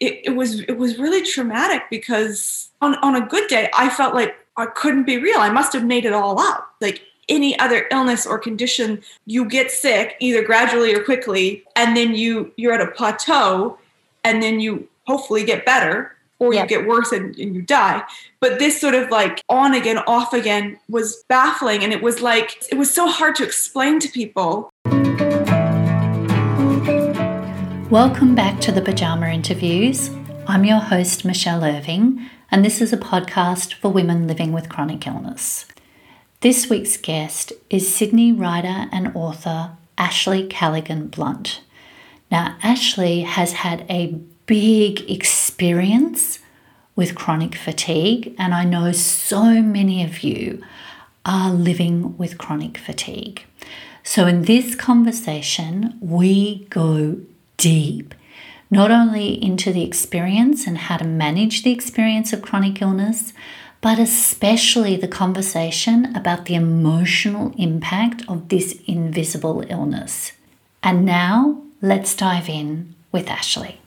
it, it was it was really traumatic because on, on a good day I felt like I couldn't be real. I must have made it all up. Like any other illness or condition, you get sick either gradually or quickly, and then you you're at a plateau, and then you hopefully get better or you get worse and, and, you die. But this sort of like on again, off again was baffling. And it was like, it was so hard to explain to people. Welcome back to the Pajama Interviews. I'm your host, Michelle Irving, and this is a podcast for women living with chronic illness. This week's guest is Sydney writer and author Ashley Kalagian Blunt. Now, Ashley has had a big experience with chronic fatigue, and I know so many of you are living with chronic fatigue. So, in this conversation, we go deep, not only into the experience and how to manage the experience of chronic illness, but especially the conversation about the emotional impact of this invisible illness. And now, let's dive in with Ashley.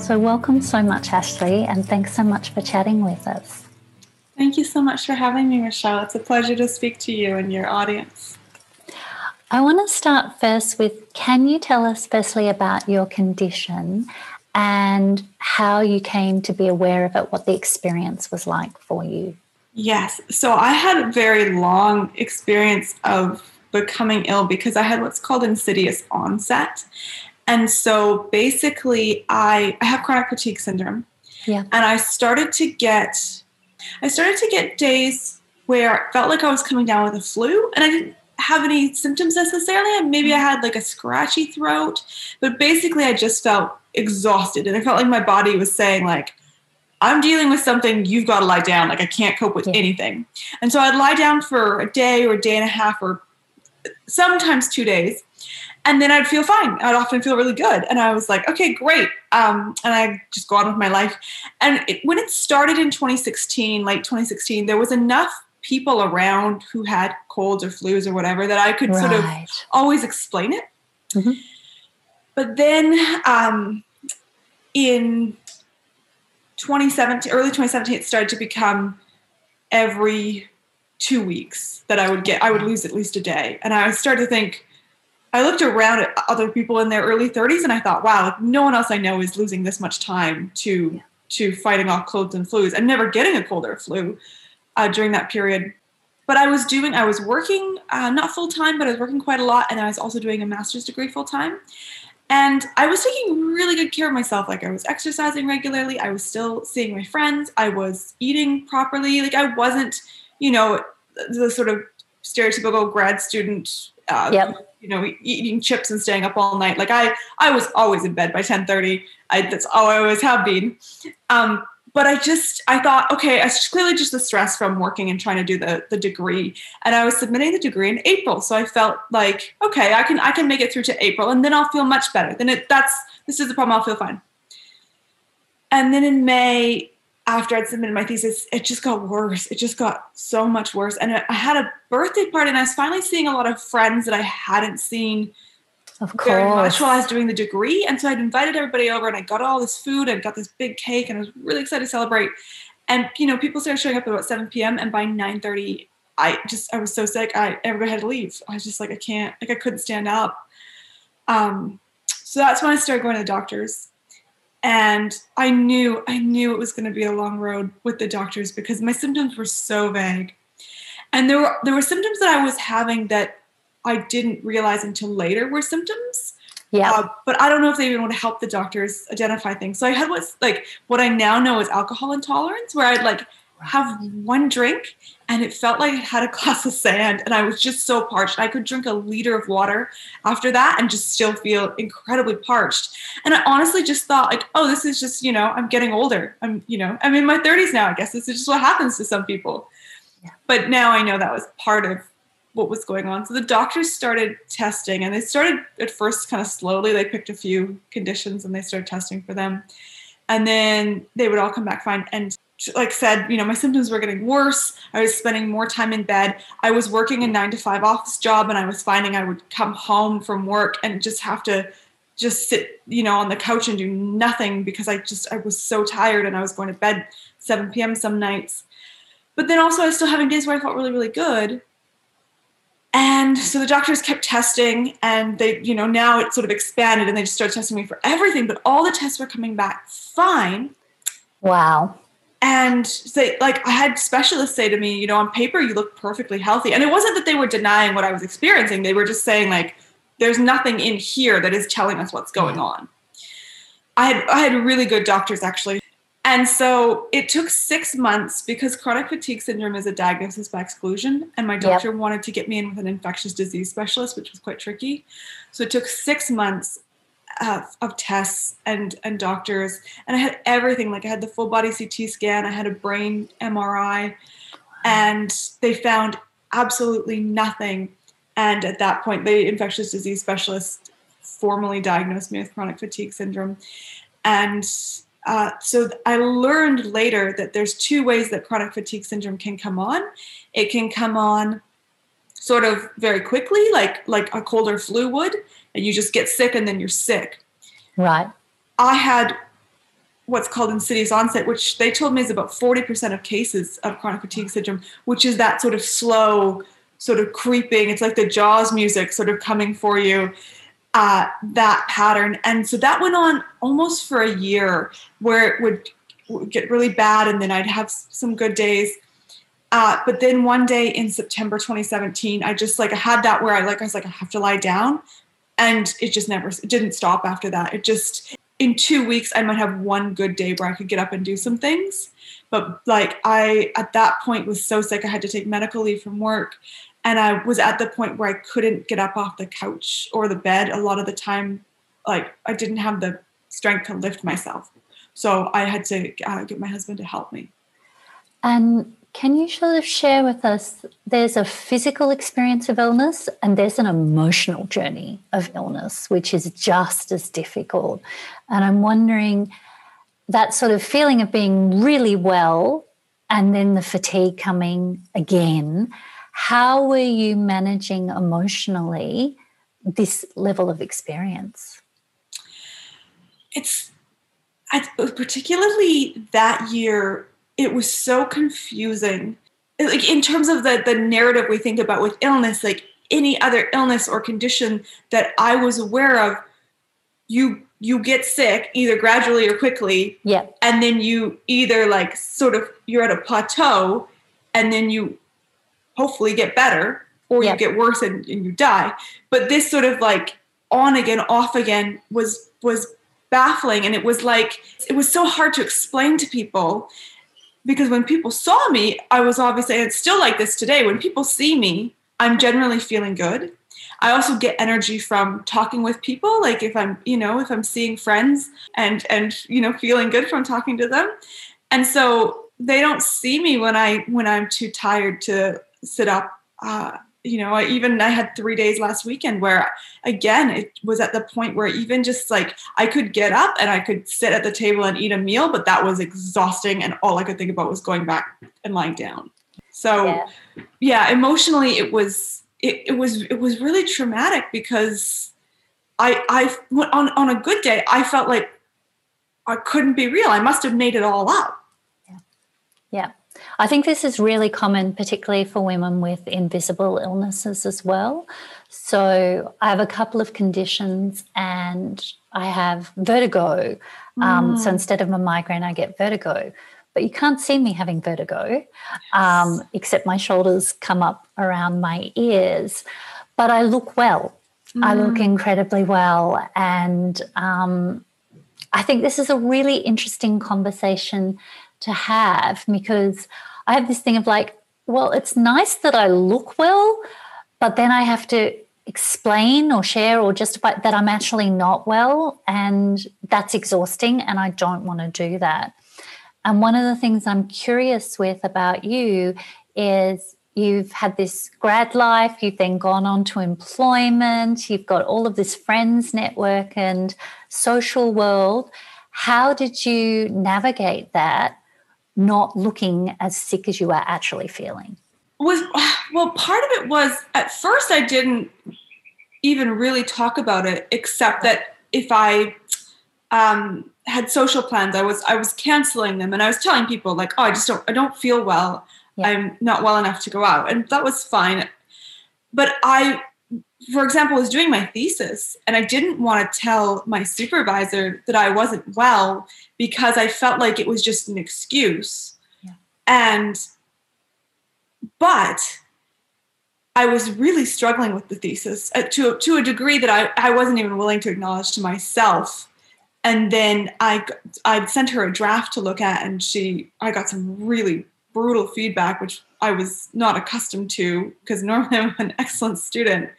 So, welcome so much, Ashley, and thanks so much for chatting with us. Thank you so much for having me, Michelle. It's a pleasure to speak to you and your audience. I want to start first with can you tell us firstly about your condition and how you came to be aware of it, what the experience was like for you? Yes. So I had a very long experience of becoming ill because I had what's called insidious onset. And so basically, I, I have chronic fatigue syndrome. Yeah. And I started to get, I started to get days where it felt like I was coming down with a flu, and I didn't have any symptoms necessarily. Maybe I had like a scratchy throat, but basically, I just felt exhausted, and I felt like my body was saying like, I'm dealing with something, you've got to lie down. Like, I can't cope with yeah. anything. And so I'd lie down for a day or a day and a half or sometimes two days and then I'd feel fine. I'd often feel really good. And I was like, okay, great. Um, and I just go on with my life. And it, when it started in 2016, late 2016, there was enough people around who had colds or flus or whatever that I could right. sort of always explain it. Mm-hmm. But then um, in 2017, early 2017, it started to become every two weeks that I would get, I would lose at least a day. And I started to think, I looked around at other people in their early 30s and I thought, wow, no one else I know is losing this much time to yeah. to fighting off colds and flus and never getting a cold or a flu uh, during that period. But I was doing, I was working uh, not full time, but I was working quite a lot, and I was also doing a master's degree full time. And I was taking really good care of myself. Like I was exercising regularly, I was still seeing my friends, I was eating properly. Like I wasn't, you know, the sort of stereotypical grad student uh, yep you know eating chips and staying up all night like i i was always in bed by 10 30 I, that's all i always have been um, but i just i thought okay it's clearly just the stress from working and trying to do the the degree. And i was submitting the degree in april. So i felt like okay i can i can make it through to april and then i'll feel much better. Then it that's this is the problem. I'll feel fine. And then in may after I'd submitted my thesis, it just got worse. It just got so much worse. And I had a birthday party, and I was finally seeing a lot of friends that I hadn't seen of course. very much while I was doing the degree. And so I'd invited everybody over, and I got all this food, and got this big cake, and I was really excited to celebrate. And you know, people started showing up at about 7 p.m. And by 9:30, I just I was so sick. I everybody had to leave. I was just like I can't, like I couldn't stand up. Um, so that's when I started going to the doctors and i knew i knew it was going to be a long road with the doctors because my symptoms were so vague and there were there were symptoms that i was having that i didn't realize until later were symptoms yeah uh, but i don't know if they even want to help the doctors identify things so i had what's like what i now know is alcohol intolerance where i'd like have one drink and it felt like I had a glass of sand and I was just so parched. I could drink a liter of water after that and just still feel incredibly parched. And I honestly just thought like, oh, this is just, you know, I'm getting older. I'm, you know, I'm in my 30s now. I guess this is just what happens to some people. Yeah. But now I know that was part of what was going on. So the doctors started testing and they started at first kind of slowly. They picked a few conditions and they started testing for them. And then they would all come back fine. And like said, you know, my symptoms were getting worse. I was spending more time in bed. I was working a nine to five office job, and I was finding I would come home from work and just have to just sit, you know, on the couch and do nothing because I just I was so tired and I was going to bed 7 p.m. some nights. But then also I was still having days where I felt really, really good. And so the doctors kept testing and they, you know, now it sort of expanded and they just started testing me for everything, but all the tests were coming back fine. Wow. And say, like, I had specialists say to me, you know, on paper, you look perfectly healthy. And it wasn't that they were denying what I was experiencing. They were just saying, like, there's nothing in here that is telling us what's going on. I had I had really good doctors actually. And so it took six months because chronic fatigue syndrome is a diagnosis by exclusion. And my doctor yep. wanted to get me in with an infectious disease specialist, which was quite tricky. So it took six months uh, of tests and and doctors, and I had everything. Like I had the full body CT scan, I had a brain MRI, and they found absolutely nothing. And at that point, the infectious disease specialist formally diagnosed me with chronic fatigue syndrome, and uh, so I learned later that there's two ways that chronic fatigue syndrome can come on. It can come on sort of very quickly, like like a cold or flu would, and you just get sick and then you're sick. Right. I had what's called insidious onset, which they told me is about 40% of cases of chronic fatigue syndrome, which is that sort of slow, sort of creeping. It's like the Jaws music sort of coming for you, uh, that pattern. And so that went on almost for a year where it would, would get really bad and then I'd have some good days. Uh, but then one day in September 2017, I just like I had that where I like I was like I have to lie down, and it just never it didn't stop after that. It just in two weeks i might have one good day where i could get up and do some things. But like i at that point was so sick. I had to take medical leave from work and i was at the point where i couldn't get up off the couch or the bed a lot of the time like i didn't have the strength to lift myself so i had to uh, get my husband to help me and can you sort of share with us? There's a physical experience of illness and there's an emotional journey of illness, which is just as difficult. And I'm wondering that sort of feeling of being really well and then the fatigue coming again. How were you managing emotionally this level of experience? It's I, particularly that year it was so confusing like in terms of the the narrative we think about with illness like any other illness or condition that i was aware of you you get sick either gradually or quickly yeah and then you either like sort of you're at a plateau and then you hopefully get better or you get worse and, and you die but this sort of like on again off again was was baffling and it was like it was so hard to explain to people because when people saw me, I was obviously, and it's still like this today, when people see me, I'm generally feeling good. I also get energy from talking with people, like if I'm, you know, if I'm seeing friends and and you know feeling good from talking to them. And so they don't see me when I when I'm too tired to sit up uh, you know, I even I had three days last weekend where again it was at the point where even just like I could get up and I could sit at the table and eat a meal, but that was exhausting and all I could think about was going back and lying down. So yeah, yeah emotionally it was it, it was it was really traumatic because I I on on a good day I felt like I couldn't be real. I must have made it all up. Yeah. Yeah. I think this is really common, particularly for women with invisible illnesses as well. So I have a couple of conditions and I have vertigo. Mm. Um, so mm. instead of a migraine, I get vertigo. But you can't see me having vertigo, um, except my shoulders come up around my ears. But I look well. Mm. I look mm. incredibly well. And um, I think this is a really interesting conversation to have because I have this thing of like, well, it's nice that I look well, but then I have to explain or share or justify that I'm actually not well. And that's exhausting. And I don't want to do that. And one of the things I'm curious with about you is you've had this grad life, you've then gone on to employment, you've got all of this friends network and social world. How did you navigate that not looking as sick as you are actually feeling? Was well, part of it was at first I didn't even really talk about it, except that if I um, had social plans, I was I was canceling them, and I was telling people like, oh, I just don't I don't feel well. Yeah. I'm not well enough to go out, and that was fine. But I, for example, I was doing my thesis, and I didn't want to tell my supervisor that I wasn't well because I felt like it was just an excuse. Yeah. And, but I was really struggling with the thesis uh, to to a degree that I, I wasn't even willing to acknowledge to myself and then I I sent her a draft to look at, and she I got some really brutal feedback, which I was not accustomed to because normally I'm an excellent student.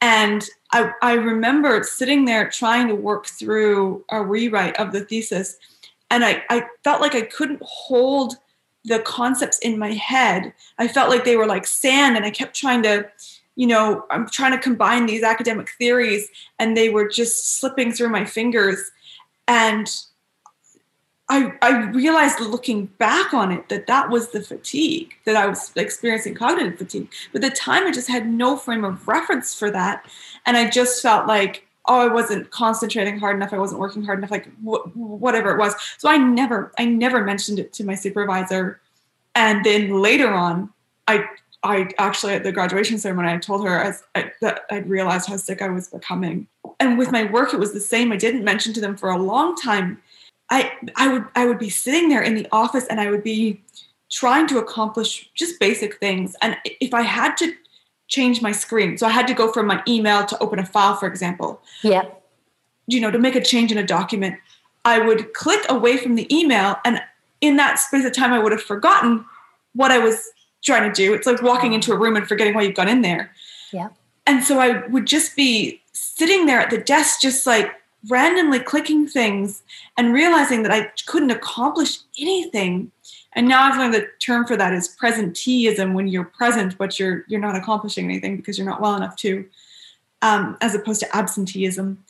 And I, I remember sitting there trying to work through a rewrite of the thesis, and I, I felt like I couldn't hold the concepts in my head. I felt like they were like sand, and I kept trying to you know, I'm trying to combine these academic theories and they were just slipping through my fingers and I, I realized looking back on it that that was the fatigue that I was experiencing cognitive fatigue. But at the time, I just had no frame of reference for that, and I just felt like oh, I wasn't concentrating hard enough. I wasn't working hard enough. Like wh- whatever it was. So I never I never mentioned it to my supervisor, and then later on, I I actually at the graduation ceremony I told her as I, that I'd realized how sick I was becoming and with my work it was the same i didn't mention to them for a long time i i would i would be sitting there in the office and i would be trying to accomplish just basic things. And if i had to change my screen so i had to go from my email to open a file for example. Yeah. You know to make a change in a document i would click away from the email and in that space of time i would have forgotten what i was trying to do. It's like walking into a room and forgetting why you've gone in there. Yeah. And so i would just be sitting there at the desk, just like randomly clicking things and realizing that I couldn't accomplish anything. And now I've learned the term for that is presenteeism when you're present, but you're you're not accomplishing anything because you're not well enough to, um, as opposed to absenteeism.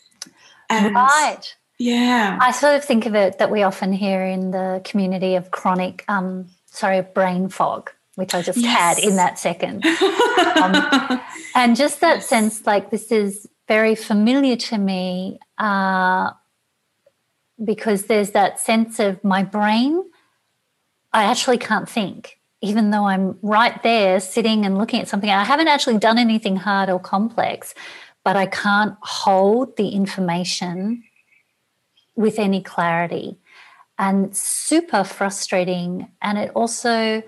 And right. Yeah. I sort of think of it that we often hear in the community of chronic, um, sorry, brain fog, which I just yes. had in that second. um, and just that yes. sense like this is very familiar to me uh, because there's that sense of my brain, I actually can't think, even though I'm right there sitting and looking at something. I haven't actually done anything hard or complex, but I can't hold the information with any clarity. And super frustrating. And it also,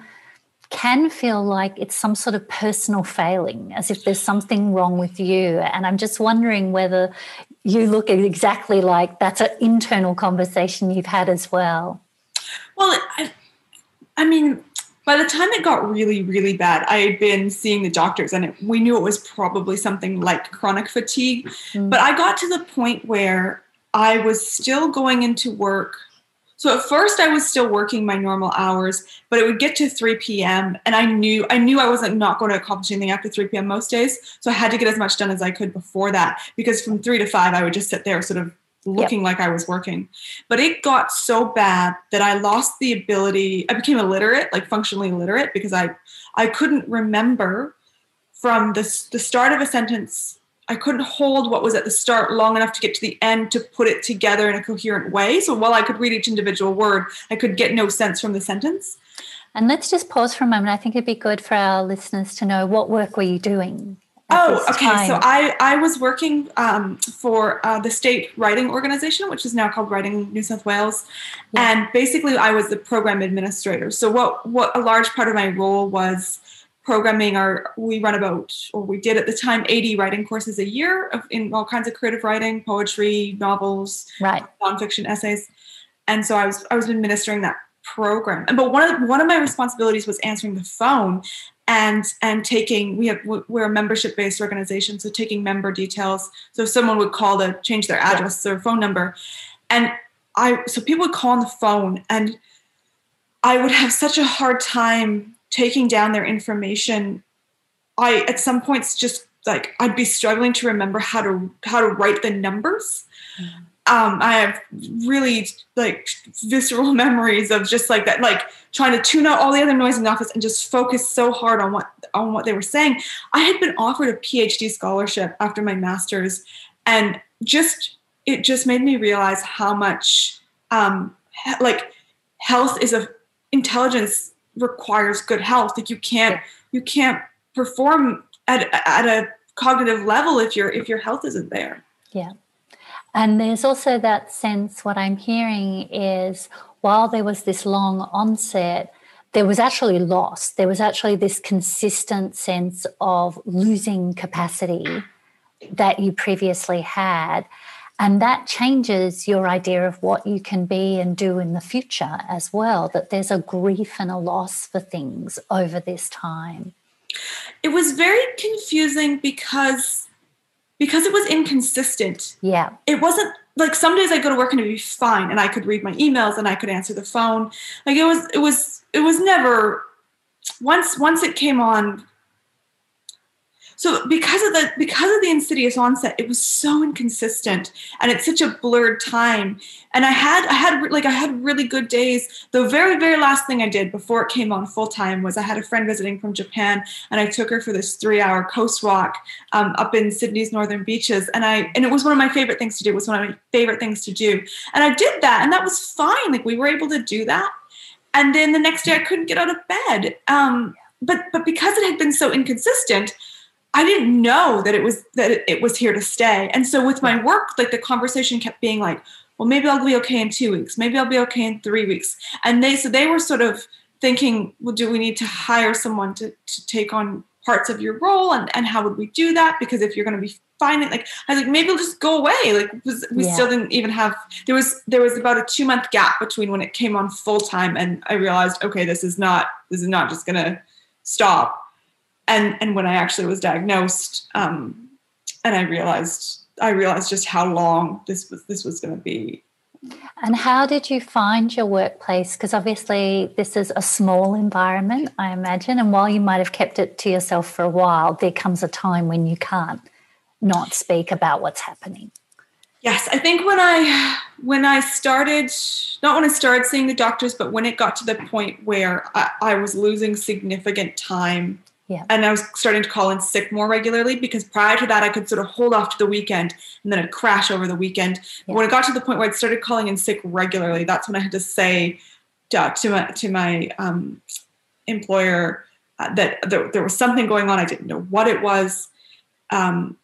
can feel like it's some sort of personal failing, as if there's something wrong with you. And I'm just wondering whether you look exactly like that's an internal conversation you've had as well. Well, I, I mean, by the time it got really, really bad, I had been seeing the doctors and it, we knew it was probably something like chronic fatigue. Mm. But I got to the point where I was still going into work so at first I was still working my normal hours, but it would get to 3 p.m. and I knew I knew I wasn't not going to accomplish anything after 3 p.m. most days. So I had to get as much done as I could before that because from 3 to 5 I would just sit there sort of looking yep. like I was working. But it got so bad that I lost the ability, I became illiterate, like functionally illiterate because I I couldn't remember from the, the start of a sentence I couldn't hold what was at the start long enough to get to the end to put it together in a coherent way. So while I could read each individual word, I could get no sense from the sentence. And let's just pause for a moment. I think it'd be good for our listeners to know what work were you doing? Oh, okay. Time? So I, I was working um, for uh, the state writing organization, which is now called Writing New South Wales, yeah. and basically I was the program administrator. So what what a large part of my role was programming our we run about or we did at the time 80 writing courses a year of, in all kinds of creative writing poetry novels right. nonfiction essays. And so i was i was administering that program. And but one of one of my responsibilities was answering the phone and and taking we have we're a membership based organization so taking member details. So if someone would call to change their address yeah. or phone number. And i so people would call on the phone and i would have such a hard time taking down their information, I at some points just like I'd be struggling to remember how to how to write the numbers. Mm-hmm. Um, I have really like visceral memories of just like that, like trying to tune out all the other noise in the office and just focus so hard on what on what they were saying. I had been offered a PhD scholarship after my master's, and just it just made me realize how much um, like health is a intelligence requires good health. Like you can't you can't perform at at a cognitive level if your if your health isn't there. Yeah. And there's also that sense what I'm hearing is while there was this long onset, there was actually loss. There was actually this consistent sense of losing capacity that you previously had. And that changes your idea of what you can be and do in the future as well, that there's a grief and a loss for things over this time. It was very confusing because because it was inconsistent. Yeah. It wasn't like some days I'd go to work and it'd be fine and I could read my emails and I could answer the phone. Like it was it was it was never once once it came on so because of the because of the insidious onset it was so inconsistent and it's such a blurred time. And i had i had like i had really good days. The very very last thing i did before it came on full time was i had a friend visiting from japan and i took her for this three hour coast walk um, up in sydney's northern beaches. And i and it was one of my favorite things to do. It was one of my favorite things to do. And i did that and that was fine. Like we were able to do that. And then the next day i couldn't get out of bed. Um, but but because it had been so inconsistent I didn't know that it was that it was here to stay. And so with my work, like the conversation kept being like, well, maybe I'll be okay in two weeks. Maybe I'll be okay in three weeks. And they so they were sort of thinking, well, do we need to hire someone to, to take on parts of your role? And, and how would we do that? Because if you're going to be finding like I was like, maybe it'll just go away. Like we yeah. still didn't even have there was there was about a two month gap between when it came on full time and I realized, okay, this is not this is not just gonna stop and and when I actually was diagnosed, um, and I realized I realized just how long this was this was going to be. And how did you find your workplace? Because obviously this is a small environment, I imagine. And while you might have kept it to yourself for a while, there comes a time when you can't not speak about what's happening. Yes, I think when I when I started, not when I started seeing the doctors, but when it got to the point where I, I was losing significant time yeah. And I was starting to call in sick more regularly because prior to that, I could sort of hold off to the weekend and then I'd crash over the weekend. Yeah. When it got to the point where I started calling in sick regularly, that's when I had to say to, to my, to my um, employer uh, that there, there, was something going on. I didn't know what it was. Um,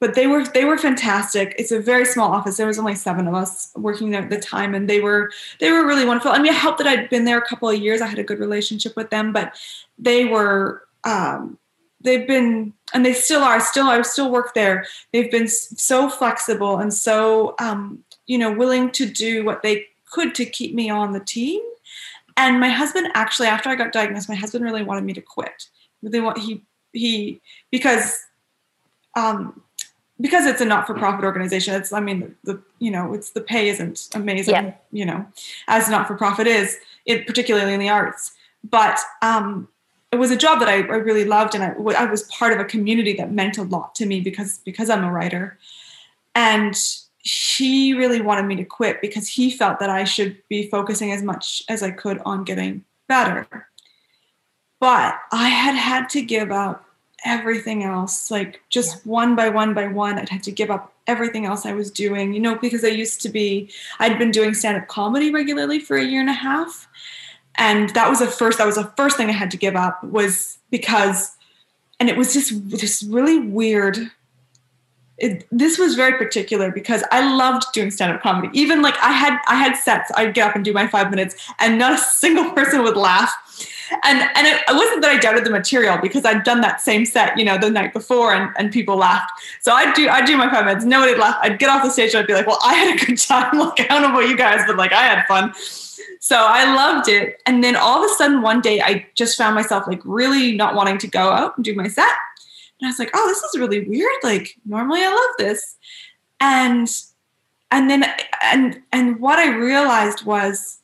but they were they were fantastic. It's a very small office. There was only seven of us working there at the time, and they were they were really wonderful. I mean, I helped that I'd been there a couple of years. I had a good relationship with them, but they were um, they've been and they still are still i still work there. They've been so flexible and so um, you know willing to do what they could to keep me on the team. And my husband actually after i got diagnosed my husband really wanted me to quit. They want he he because um because it's a not-for-profit organization it's i mean the, the you know it's the pay isn't amazing yeah. you know as not-for-profit is it particularly in the arts. But um it was a job that I, I really loved, and I, I was part of a community that meant a lot to me because because I'm a writer, and he really wanted me to quit because he felt that I should be focusing as much as I could on getting better. But I had had to give up everything else, like just yeah. one by one by one. I'd had to give up everything else I was doing, you know, because I used to be, I'd been doing stand up comedy regularly for a year and a half and that was the first that was the first thing i had to give up was because and it was just this really weird it, this was very particular because I loved doing stand-up comedy. Even like I had I had sets, I'd get up and do my five minutes, and not a single person would laugh. And and it, it wasn't that I doubted the material because I'd done that same set, you know, the night before, and, and people laughed. So I'd do I'd do my five minutes, nobody laughed. I'd get off the stage and I'd be like, well, I had a good time. Like I don't know about you guys, but like I had fun. So I loved it. And then all of a sudden, one day, I just found myself like really not wanting to go out and do my set. And I was like, oh, this is really weird. Like normally I love this. And and then and and what I realized was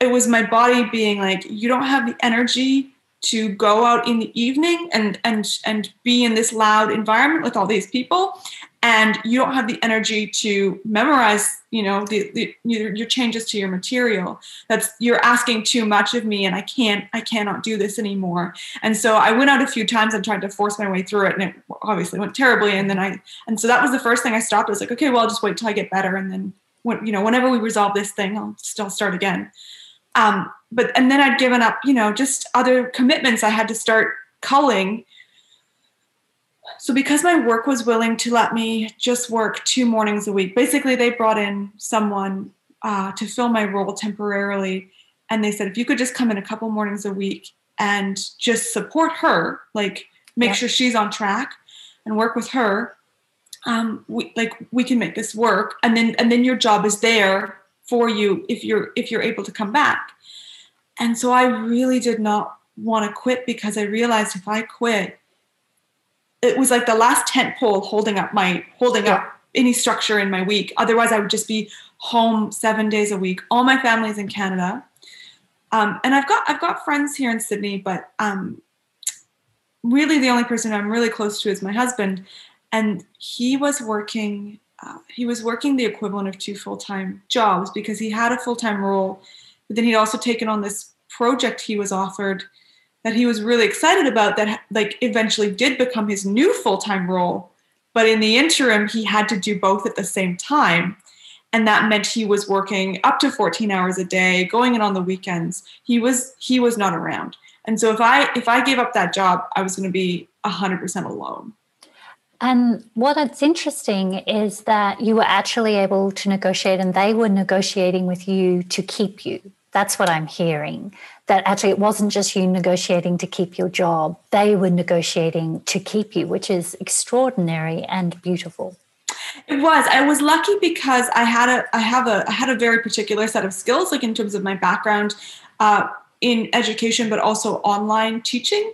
it was my body being like, you don't have the energy to go out in the evening and and and be in this loud environment with all these people and you don't have the energy to memorize you know the, the your, your changes to your material. That's you're asking too much of me and i can't i cannot do this anymore. And so i went out a few times and tried to force my way through it and it obviously went terribly. And then i and so that was the first thing i stopped. I was like okay well i'll just wait till i get better. And then when you know whenever we resolve this thing i'll still start again. Um but and then i'd given up you know just other commitments i had to start culling so because my work was willing to let me just work two mornings a week, basically they brought in someone uh, to fill my role temporarily, and they said if you could just come in a couple mornings a week and just support her, like make sure she's on track and work with her, um, we, like we can make this work, and then and then your job is there for you if you're if you're able to come back. And so I really did not want to quit because I realized if I quit, it was like the last tent pole holding up my holding yeah. up any structure in my week. Otherwise, I would just be home seven days a week. All my family's in Canada, um, and I've got I've got friends here in Sydney, but um, really the only person I'm really close to is my husband, and he was working. Uh, he was working the equivalent of two full time jobs because he had a full time role, but then he'd also taken on this project he was offered that he was really excited about that like eventually did become his new full-time role. But in the interim he had to do both at the same time. And that meant he was working up to 14 hours a day going in on the weekends. He was he was not around. And so if i if i gave up that job i was going to be 100% alone. And what's interesting is that you were actually able to negotiate and they were negotiating with you to keep you that's what I'm hearing. That actually it wasn't just you negotiating to keep your job, they were negotiating to keep you, which is extraordinary and beautiful. It was. I was lucky because I had a I have a I had a very particular set of skills, like in terms of my background uh, in education, but also online teaching.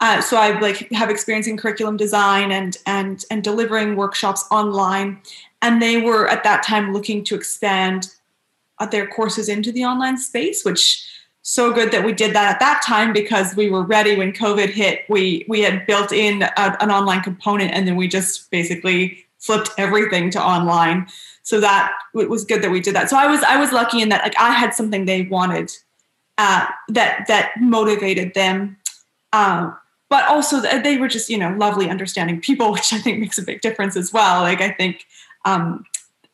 Uh, so I like have experience in curriculum design and and and delivering workshops online. And they were at that time looking to expand their courses into the online space, which so good that we did that at that time because we were ready when COVID hit. We we had built in a, an online component, and then we just basically flipped everything to online. So that it was good that we did that. So I was I was lucky in that like I had something they wanted uh, that that motivated them. Um, but also they were just you know lovely understanding people which i think makes a big difference as well like i think um,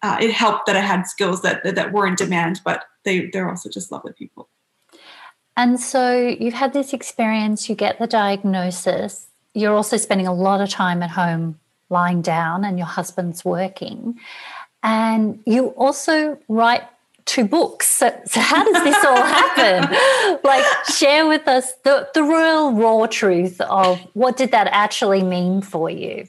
uh, it helped that I had skills that, that, that were in demand, but they they're also just lovely people. And so you've had this experience, you get the diagnosis. You're also spending a lot of time at home lying down, and your husband's working. And you also write two books. So, so how does this all happen? like, share with us the, the real raw truth of what did that actually mean for you?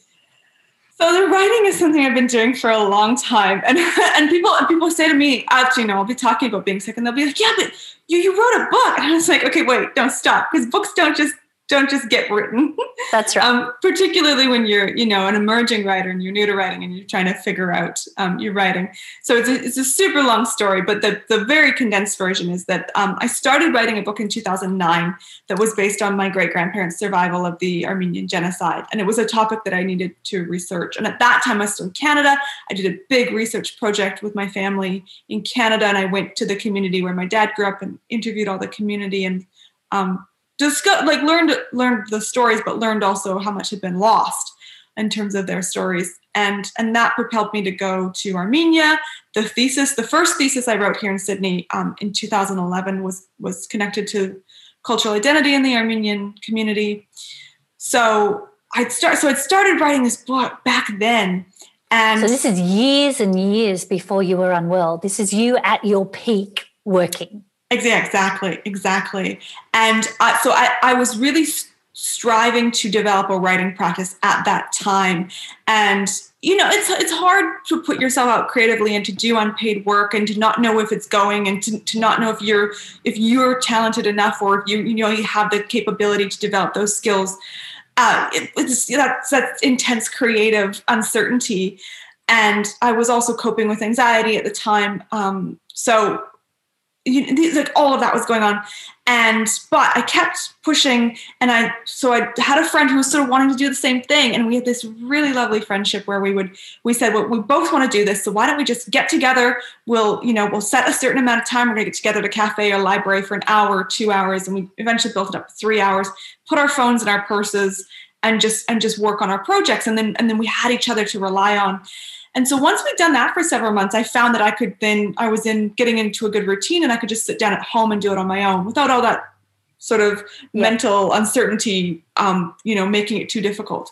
So the writing is something I've been doing for a long time, and and people and people say to me, actually, you know, I'll be talking about being sick, and they'll be like, "Yeah, but you you wrote a book," and I was like, "Okay, wait, don't stop," because books don't just don't just get written. That's right. Um, particularly when you're, you know, an emerging writer and you're new to writing and you're trying to figure out um, your writing. So it's a, it's a super long story, but the, the very condensed version is that um, I started writing a book in 2009 that was based on my great grandparents' survival of the Armenian genocide. And it was a topic that I needed to research. And at that time, I was still in Canada. I did a big research project with my family in Canada, and I went to the community where my dad grew up and interviewed all the community and um, discuss like learned learned the stories but learned also how much had been lost in terms of their stories. And and that propelled me to go to armenia. The thesis the first thesis i wrote here in sydney um, in 2011 was was connected to cultural identity in the armenian community. So i'd start so i'd started writing this book back then and so this is years and years before you were unwell. This is you at your peak working Exactly, exactly. And uh, so I, I was really striving to develop a writing practice at that time. And you know, it's it's hard to put yourself out creatively and to do unpaid work and to not know if it's going and to, to not know if you're if you're talented enough or if you you know you have the capability to develop those skills. Uh, it, it's that's that intense creative uncertainty. And I was also coping with anxiety at the time. Um, so you like all of that was going on. And but i kept pushing and i so i had a friend who was sort of wanting to do the same thing and we had this really lovely friendship where we would we said well we both want to do this so why don't we just get together? We'll you know we'll set a certain amount of time we're going to get together at a cafe or library for an hour two hours and we eventually built it up to three hours put our phones in our purses and just and just work on our projects and then and then we had each other to rely on and so once we'd done that for several months, I found that I could then, I was in getting into a good routine and I could just sit down at home and do it on my own without all that sort of yeah. mental uncertainty, um, you know, making it too difficult.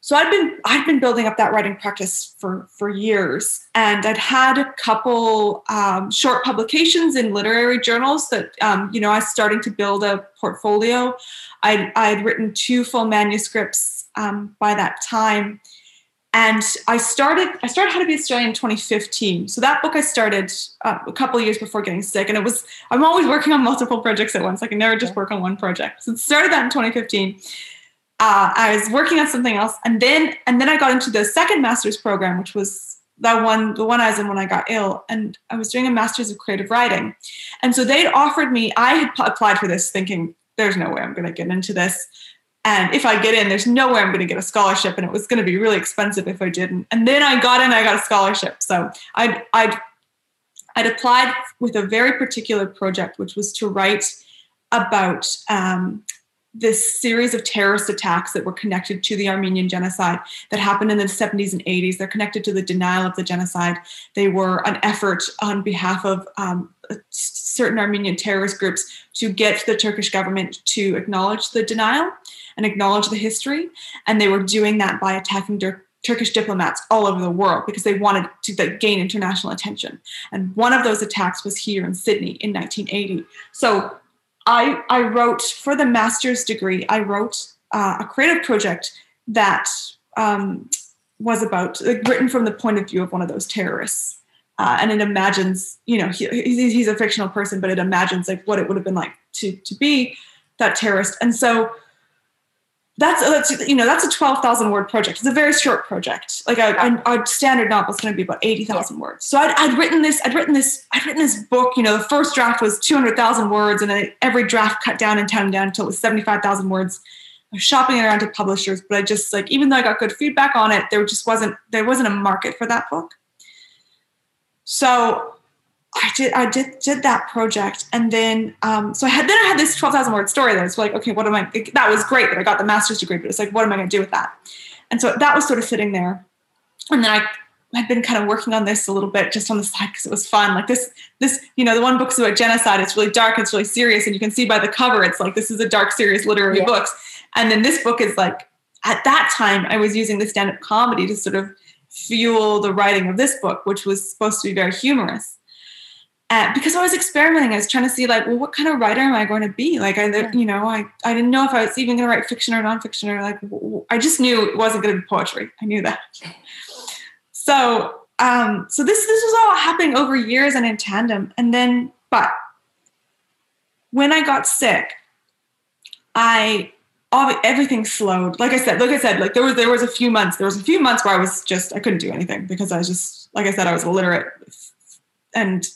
So I'd been I'd been building up that writing practice for for years, and I'd had a couple um, short publications in literary journals that um, you know I was starting to build a portfolio. I'd I'd written two full manuscripts um, by that time, and I started I started How to Be Australian in 2015. So that book I started uh, a couple years before getting sick, and it was I'm always working on multiple projects at once. I can never just work on one project. So it started that in 2015. Uh, I was working on something else, and then and then I got into the second master's program, which was that one the one I was in when I got ill, and I was doing a master's of creative writing, and so they'd offered me. I had applied for this thinking there's no way I'm going to get into this and if I get in, there's no way I'm going to get a scholarship, and it was going to be really expensive if I didn't. And then I got in, I got a scholarship. So I'd I'd I'd applied with a very particular project, which was to write about um, this series of terrorist attacks that were connected to the Armenian genocide that happened in the 70s and 80s. They're connected to the denial of the genocide. They were an effort on behalf of um, certain Armenian terrorist groups to get the Turkish government to acknowledge the denial and acknowledge the history. And they were doing that by attacking Dur- Turkish diplomats all over the world because they wanted to gain international attention. And one of those attacks was here in Sydney in 1980. So I, I wrote for the master's degree, I wrote uh, a creative project that um, was about like, written from the point of view of one of those terrorists. Uh, and it imagines, you know, he, he's a fictional person, but it imagines like what it would have been like to to be that terrorist. And so that's that's you know that's a twelve thousand word project. It's a very short project. Like a, a, a standard novel is going to be about eighty thousand words. So I'd, I'd, written this. I'd written this. I'd written this book. You know, the first draft was two hundred thousand words, and then every draft cut down and down and down until it was seventy five thousand words. I was shopping it around to publishers, but I just like even though I got good feedback on it, there just wasn't there wasn't a market for that book. So I did I did did that project and then um, so I had then I had this 12,000 word story that was like okay what am I that was great that I got the master's degree but it's like what am I going to do with that? And so that was sort of sitting there. And then I I'd been kind of working on this a little bit just on the side because it was fun. Like this this you know the one book's about genocide it's really dark it's really serious and you can see by the cover it's like this is a dark serious literary yeah. books. And then this book is like at that time I was using the stand-up comedy to sort of fuel the writing of this book which was supposed to be very humorous uh, because I was experimenting, I was trying to see like, well, what kind of writer am I going to be? Like, I, yeah. you know, I, I didn't know if I was even going to write fiction or nonfiction or like, I just knew it wasn't going to be poetry. I knew that. So, um, so this this was all happening over years and in tandem. And then, but when I got sick, I all everything slowed. Like I said, like I said, like there was there was a few months. There was a few months where I was just I couldn't do anything because I was just like I said I was illiterate and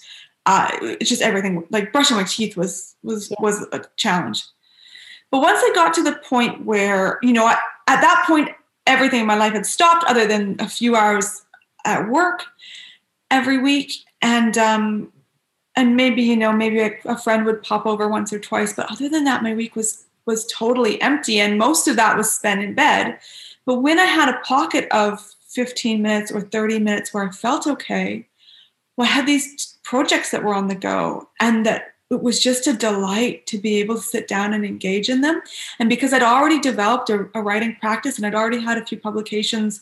uh, it's just everything like brushing my teeth was was yeah. was a challenge. But once i got to the point where you know at, at that point everything in my life had stopped other than a few hours at work every week. And um and maybe you know maybe a, a friend would pop over once or twice. But other than that my week was was totally empty. And most of that was spent in bed. But when i had a pocket of 15 minutes or 30 minutes where i felt okay well i had these projects that were on the go and that it was just a delight to be able to sit down and engage in them. And because I'd already developed a, a, writing practice and I'd already had a few publications,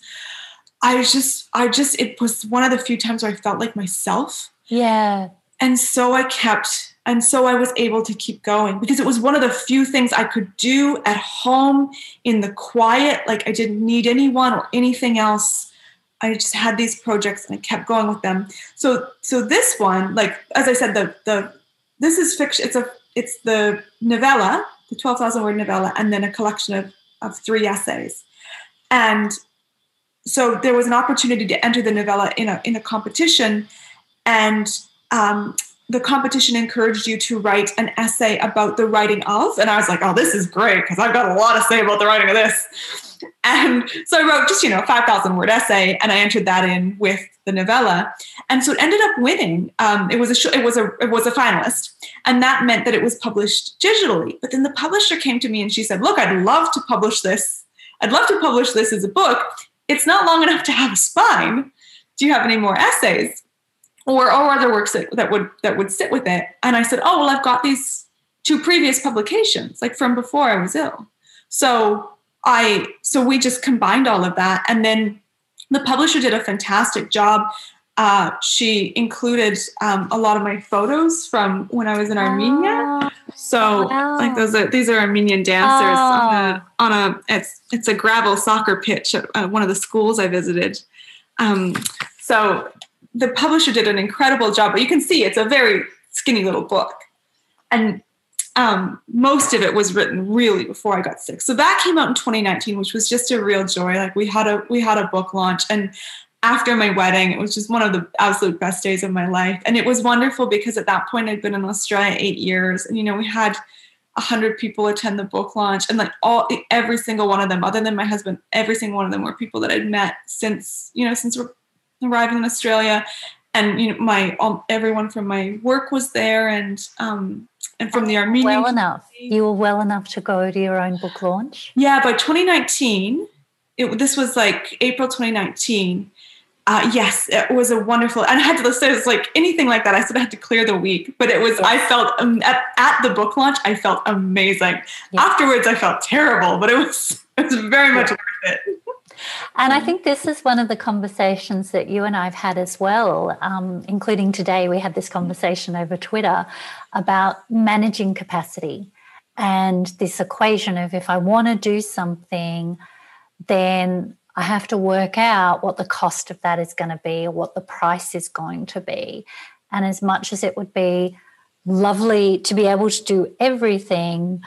I was just, I just, it was one of the few times where I felt like myself. Yeah. And so I kept, and so I was able to keep going because it was one of the few things I could do at home in the quiet. Like I didn't need anyone or anything else I just had these projects and I kept going with them. So so this one, like as I said, the the this is fiction. It's a it's the novella, the twelve thousand word novella, and then a collection of of three essays. And so there was an opportunity to enter the novella in a in a competition, and um, the competition encouraged you to write an essay about the writing of. And I was like, oh, this is great because I've got a lot to say about the writing of this. And so I wrote just, you know, a 5,000 word essay and I entered that in with the novella. And so it ended up winning. Um, it was a, sh- it was a, it was a finalist. And that meant that it was published digitally. But then the publisher came to me and she said, look, I'd love to publish this. I'd love to publish this as a book. It's not long enough to have a spine. Do you have any more essays? or or other works that, that would that would sit with it and i said oh well i've got these two previous publications like from before i was ill so i so we just combined all of that and then the publisher did a fantastic job uh, she included um, a lot of my photos from when I was in Armenia. Oh, so wow. like those are these are Armenian dancers oh. on, a, on a it's it's a gravel soccer pitch at uh, one of the schools I visited. Um, so the publisher did an incredible job, but you can see it's a very skinny little book. And um, most of it was written really before I got sick. So that came out in 2019, which was just a real joy. Like we had a we had a book launch, and after my wedding, it was just one of the absolute best days of my life. And it was wonderful because at that point I'd been in Australia eight years, and you know we had hundred people attend the book launch, and like all every single one of them, other than my husband, every single one of them were people that I'd met since you know since we're arriving in Australia, and you know my um, everyone from my work was there, and um, and from the Armenian. Well enough. You were well enough to go to your own book launch. Yeah, by 2019, it, this was like April 2019. Uh, yes, it was a wonderful. And I had to listen. was like anything like that. I sort of had to clear the week, but it was. I felt um, at, at the book launch. I felt amazing. Afterwards, I felt terrible, but it was it was very much worth it. And I think this is one of the conversations that you and I've had as well, um, including today. We had this conversation over Twitter about managing capacity and this equation of if I want to do something, then I have to work out what the cost of that is going to be or what the price is going to be. And as much as it would be lovely to be able to do everything,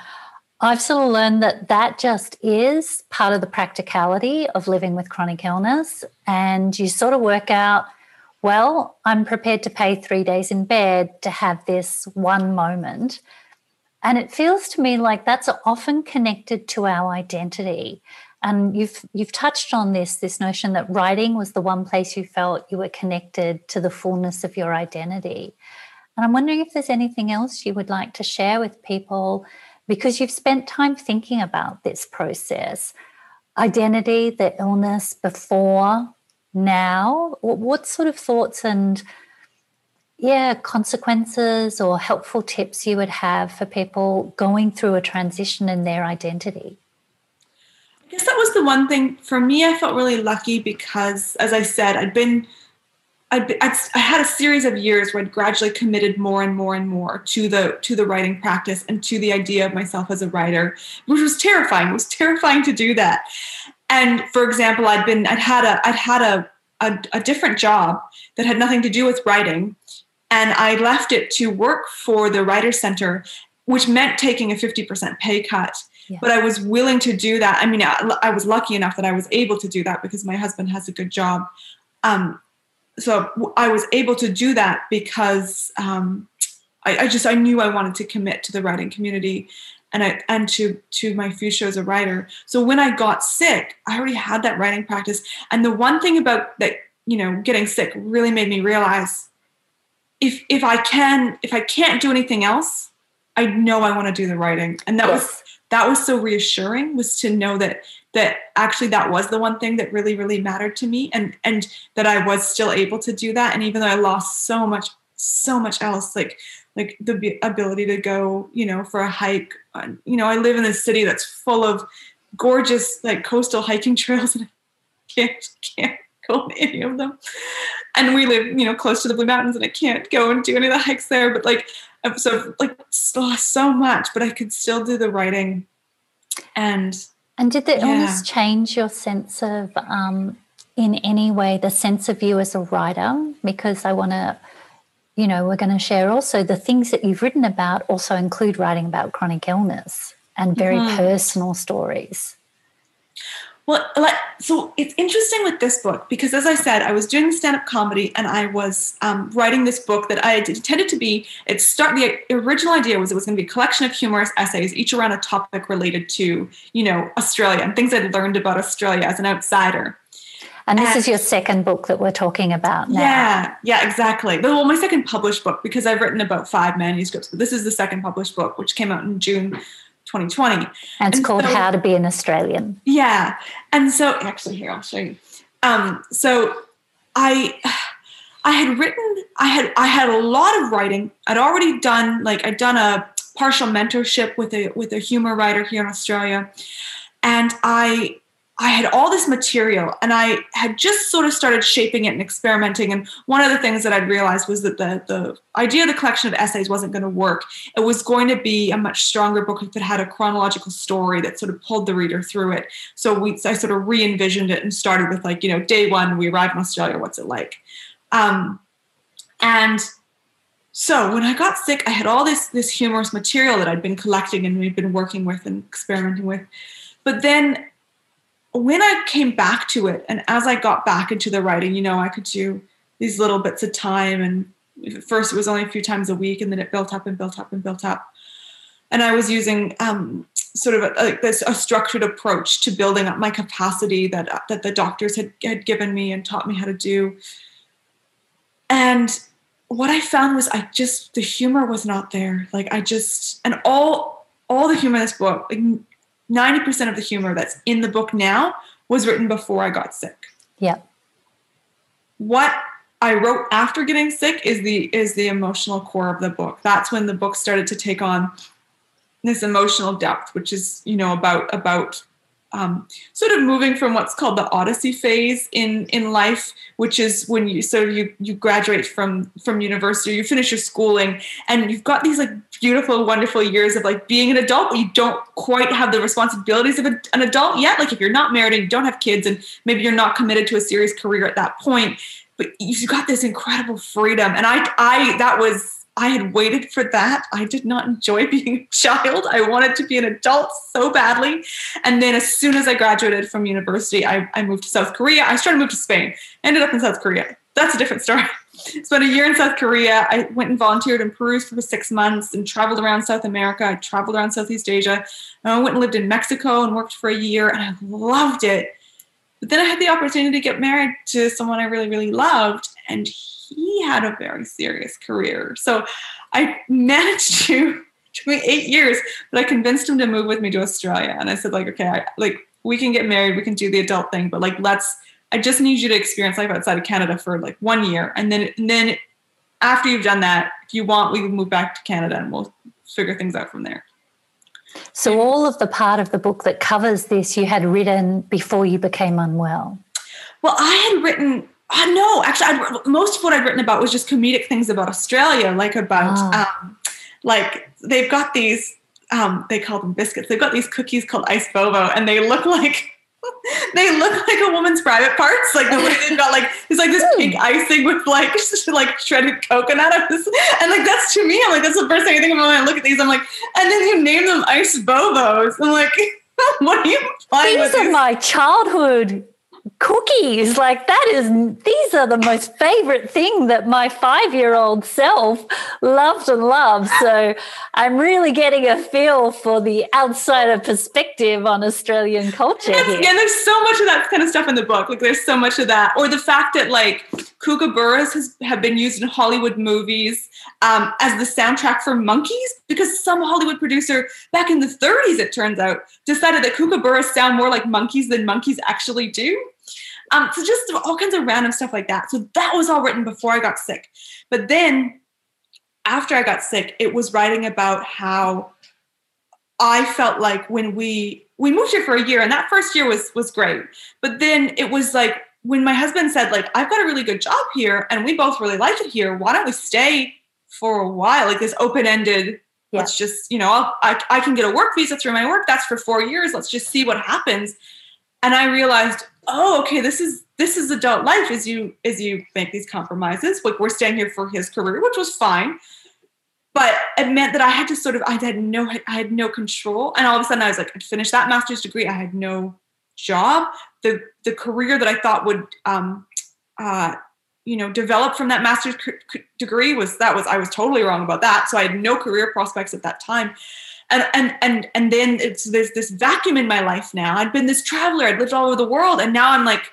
I've sort of learned that that just is part of the practicality of living with chronic illness. And you sort of work out, well, I'm prepared to pay three days in bed to have this one moment. And it feels to me like that's often connected to our identity. And you've you've touched on this this notion that writing was the one place you felt you were connected to the fullness of your identity. And I'm wondering if there's anything else you would like to share with people because you've spent time thinking about this process identity, the illness before, now. What sort of thoughts and yeah, consequences or helpful tips you would have for people going through a transition in their identity? I guess that was the one thing for me. I felt really lucky because, as I said, I'd been I, I, had a series of years where I'd gradually committed more and more and more to the to the writing practice and to the idea of myself as a writer, which was terrifying. It was terrifying to do that. And for example, I'd been I'd had a I'd had a a, a different job that had nothing to do with writing, and I left it to work for the Writer Center, which meant taking a fifty percent pay cut. Yeah. But I was willing to do that. I mean, I, I, was lucky enough that I was able to do that because my husband has a good job. Um, so I was able to do that because um, I, I, just I knew I wanted to commit to the writing community and I and to to my future as a writer. So when I got sick, I already had that writing practice. And the one thing about that, you know, getting sick really made me realize if if I can if I can't do anything else, I know I want to do the writing. And that yes. was that was so reassuring was to know that that actually that was the one thing that really really mattered to me and and that I was still able to do that and even though I lost so much so much else like like the ability to go you know for a hike you know I live in a city that's full of gorgeous like coastal hiking trails and I can't can't go on any of them and we live you know close to the blue mountains and I can't go and do any of the hikes there but like so like lost so much, but I could still do the writing. And and did the yeah. illness change your sense of, um, in any way, the sense of you as a writer? Because I want to, you know, we're going to share also the things that you've written about also include writing about chronic illness and very mm-hmm. personal stories. Well, like, so it's interesting with this book because, as I said, I was doing stand-up comedy and I was um, writing this book that I intended to be. It start the original idea was it was going to be a collection of humorous essays, each around a topic related to, you know, Australia and things I'd learned about Australia as an outsider. And this and, is your second book that we're talking about now. Yeah, yeah, exactly. Well, my second published book because I've written about five manuscripts, but this is the second published book, which came out in June 2020. And it's and called so, How to Be an Australian. Yeah. And so actually here I'll show you. Um, so I I had written I had I had a lot of writing. I'd already done like I'd done a partial mentorship with a with a humor writer here in Australia. And I I had all this material and I had just sort of started shaping it and experimenting. And one of the things that I'd realized was that the, the idea of the collection of essays wasn't going to work. It was going to be a much stronger book if it had a chronological story that sort of pulled the reader through it. So we, I sort of re envisioned it and started with, like, you know, day one, we arrived in Australia, what's it like? Um, and so when I got sick, I had all this, this humorous material that I'd been collecting and we'd been working with and experimenting with. But then when I came back to it, and as I got back into the writing, you know, I could do these little bits of time. And first, it was only a few times a week, and then it built up and built up and built up. And I was using um, sort of a, like this a structured approach to building up my capacity that that the doctors had had given me and taught me how to do. And what I found was I just the humor was not there. Like I just and all all the humor in this book, like 90% of the humor that's in the book now was written before I got sick. Yeah. What I wrote after getting sick is the is the emotional core of the book. That's when the book started to take on this emotional depth, which is, you know, about about um, sort of moving from what's called the odyssey phase in in life which is when you so you you graduate from from university you finish your schooling and you've got these like beautiful wonderful years of like being an adult but you don't quite have the responsibilities of a, an adult yet. Like if you're not married and you don't have kids and maybe you're not committed to a serious career at that point but you've got this incredible freedom. And i i that was I had waited for that. I did not enjoy being a child. I wanted to be an adult so badly. And then as soon as I graduated from university, I, I moved to South Korea. I started to move to Spain, ended up in South Korea. That's a different story. Spent a year in South Korea. I went and volunteered in Peru for six months and traveled around South America. I traveled around Southeast Asia. I went and lived in Mexico and worked for a year, and I loved it. But then I had the opportunity to get married to someone I really, really loved, and he had a very serious career. So I managed to took me eight years, but I convinced him to move with me to Australia. And I said, like, okay, I, like we can get married, we can do the adult thing, but like let's I just need you to experience life outside of Canada for like one year. And then and then after you've done that, if you want, we can move back to Canada and we'll figure things out from there. So all of the part of the book that covers this you had written before you became unwell. Well, I had written uh, no, actually, I'd, most of what I'd written about was just comedic things about Australia, like about, oh. um, like they've got these, um, they call them biscuits. They've got these cookies called Iced VoVo, and they look like they look like a woman's private parts. Like the way they've got like it's like this pink icing with like like shredded coconut. and like that's to me, I'm like that's the first thing I think of when I look at these. I'm like, and then you name them Iced VoVos. I'm like, what are you? These are these? my childhood cookies. Like that is these are the most favorite thing that my five year old self loves and loves. So i'm really getting a feel for the outsider perspective on australian culture here. yeah there's so much of that kind of stuff in the book. Like there's so much of that. Or the fact that like kookaburras has have been used in hollywood movies um, as the soundtrack for monkeys because some hollywood producer back in the 30s it turns out decided that kookaburras sound more like monkeys than monkeys actually do um, so just all kinds of random stuff like that. So that was all written before I got sick. But then after I got sick, it was writing about how I felt like when we we moved here for a year and that first year was was great. But then it was like when my husband said like I've got a really good job here and we both really like it here. Why don't we stay for a while? Like this open-ended yeah. let's just, you know, I'll, I, I can get a work visa through my work. That's for four years. Let's just see what happens. And I realized, oh, okay, this is this is adult life as you as you make these compromises. Like we're staying here for his career, which was fine. But it meant that I had to sort of I had no I had no control. And all of a sudden I was like, I'd finished that master's degree. I had no job, the the career that I thought would um, uh, you know develop from that master's degree was that was I was totally wrong about that. So I had no career prospects at that time. And and and and then it's there's this vacuum in my life now. I'd been this traveler, I'd lived all over the world, and now I'm like,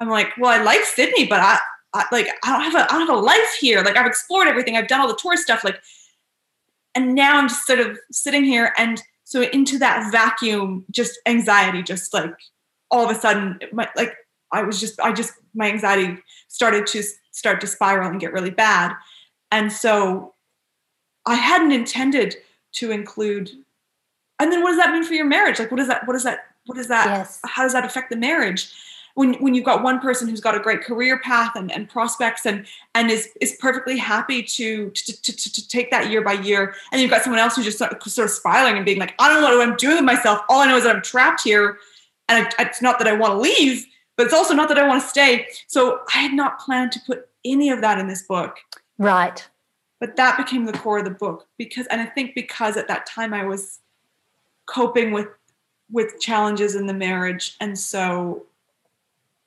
I'm like, well, I like Sydney, but I, I like I don't have a I don't have a life here. Like I've explored everything, I've done all the tourist stuff, like, and now I'm just sort of sitting here and so into that vacuum, just anxiety, just like all of a sudden, my, like I was just, I just, my anxiety started to start to spiral and get really bad. And so I hadn't intended to include, and then what does that mean for your marriage? Like, what does that, what does that, what does that, yes. how does that affect the marriage? when when you've got one person who's got a great career path and, and prospects and and is is perfectly happy to to, to, to take that year by year and you've got someone else who's just sort of, sort of spiraling and being like i don't know what i'm doing with myself all i know is that i'm trapped here and it's not that i want to leave but it's also not that i want to stay so i had not planned to put any of that in this book right but that became the core of the book because and i think because at that time i was coping with with challenges in the marriage and so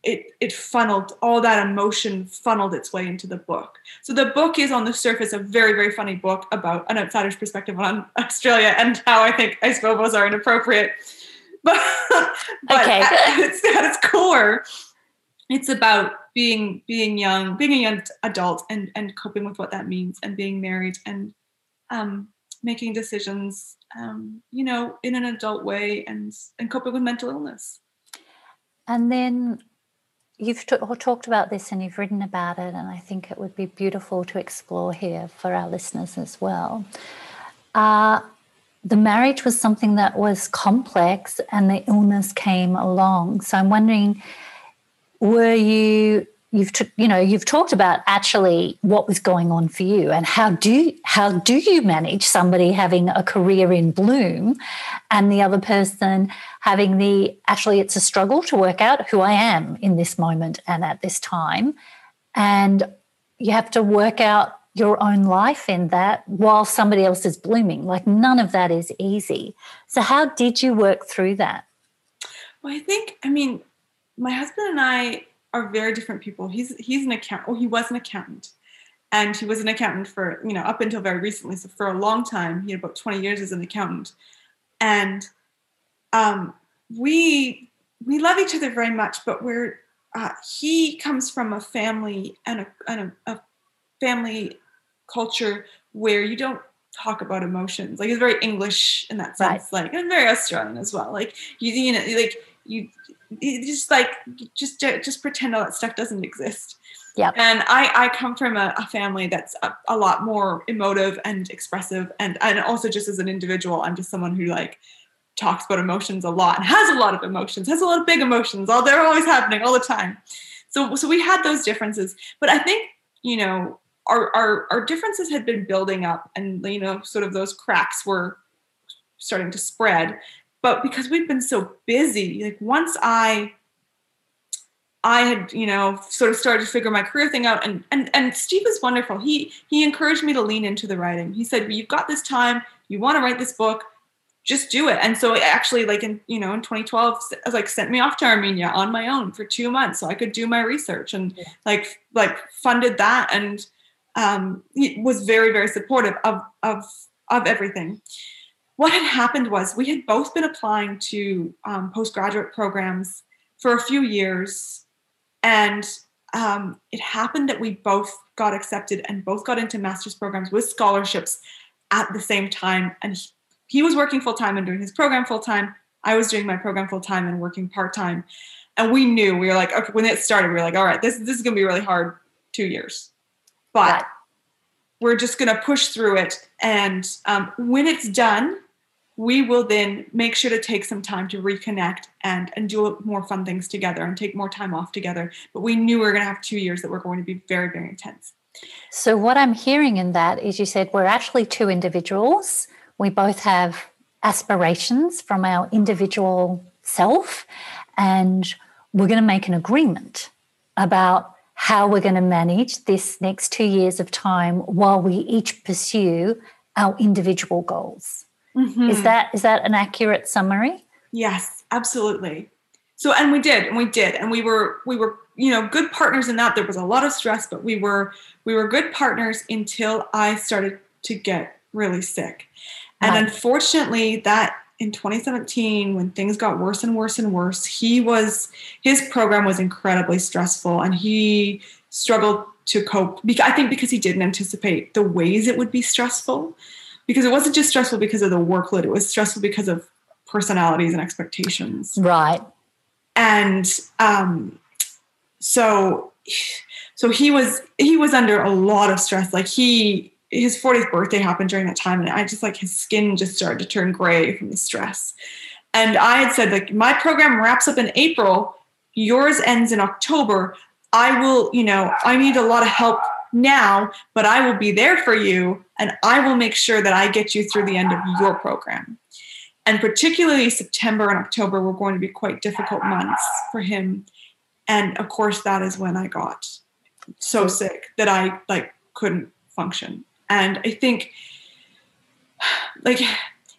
it it funneled all that emotion funneled its way into the book. So the book is on the surface a very very funny book about an outsider's perspective on Australia and how I think Iced VoVos are inappropriate. But, but okay. at, its, at its core, it's about being being young, being a young adult, and and coping with what that means, and being married, and um, making decisions, um, you know, in an adult way, and and coping with mental illness. And then you've t- talked about this and you've written about it, and I think it would be beautiful to explore here for our listeners as well. Uh, the marriage was something that was complex, and the illness came along. So I'm wondering, were you you've you know you've talked about actually what was going on for you and how do how do you manage somebody having a career in bloom and the other person having the actually it's a struggle to work out who I am in this moment and at this time. And you have to work out your own life in that while somebody else is blooming. Like none of that is easy. So how did you work through that? Well i think i mean my husband and i are very different people. He's he's an accountant. Well, he was an accountant, and he was an accountant for you know up until very recently. So for a long time, he had about twenty years as an accountant, and um, we we love each other very much. But we're uh, he comes from a family and a, and a, a family culture where you don't talk about emotions. Like it's very English in that sense, right. like and very Australian as well. Like you, you know, like you just like just just pretend all that stuff doesn't exist. Yeah. And I I come from a, a family that's a, a, lot more emotive and expressive, and and also just as an individual, I'm just someone who like talks about emotions a lot and has a lot of emotions, has a lot of big emotions. All they're always happening all the time. So so we had those differences, but I think you know our our our differences had been building up, and you know sort of those cracks were starting to spread but because we've been so busy like once i i had you know sort of started to figure my career thing out and and and steve is wonderful. He he encouraged me to lean into the writing. He said you've got this time. You want to write this book. Just do it. And so actually like in you know in 2012 like sent me off to armenia on my own for two months so i could do my research and yeah. like like funded that and um, he was very very supportive of of of everything what had happened was we had both been applying to um, postgraduate programs for a few years. And um, it happened that we both got accepted and both got into master's programs with scholarships at the same time. And he, he was working full-time and doing his program full-time. I was doing my program full-time and working part-time. And we knew we were like okay when it started we were like all right this, this is going to be really hard two years. But we're just going to push through it. And um, when it's done we will then make sure to take some time to reconnect and and do more fun things together and take more time off together. But we knew we were going to have two years that were going to be very very intense. So what i'm hearing in that is you said we're actually two individuals. We both have aspirations from our individual self and we're going to make an agreement about how we're going to manage this next two years of time while we each pursue our individual goals Mm-hmm. Is that is that an accurate summary? Yes, absolutely. so and we did and we did and we were we were you know good partners in that there was a lot of stress but we were we were good partners until i started to get really sick and Right. unfortunately that in 2017 when things got worse and worse and worse he was his program was incredibly stressful and he struggled to cope i think because he didn't anticipate the ways it would be stressful because it wasn't just stressful because of the workload it was stressful because of personalities and expectations. Right. and um, so so he was he was under a lot of stress. Like he his 40th birthday happened during that time and i just like his skin just started to turn gray from the stress. And i had said like my program wraps up in april. Yours ends in october. I will you know i need a lot of help now but i will be there for you and i will make sure that i get you through the end of your program and particularly September and October were going to be quite difficult months for him. And of course, that is when I got so sick that I like couldn't function. And I think, like,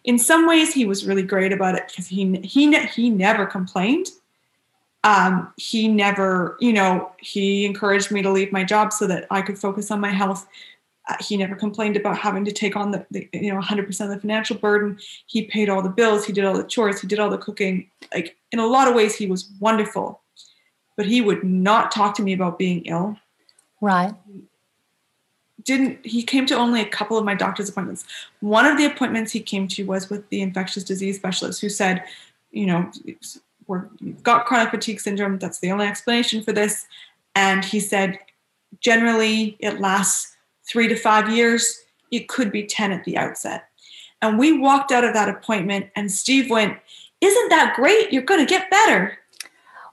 in some ways, he was really great about it because he he he never complained. Um, he never, you know, he encouraged me to leave my job so that I could focus on my health. Uh, he never complained about having to take on the, the you know 100% of the financial burden. He paid all the bills. He did all the chores. He did all the cooking. Like in a lot of ways he was wonderful but he would not talk to me about being ill. Right. didn't he came to only a couple of my doctor's appointments. One of the appointments he came to was with the infectious disease specialist who said you know we're, you've got chronic fatigue syndrome that's the only explanation for this and he said generally it lasts three to five years it could be 10 at the outset and we walked out of that appointment and steve went isn't that great you're going to get better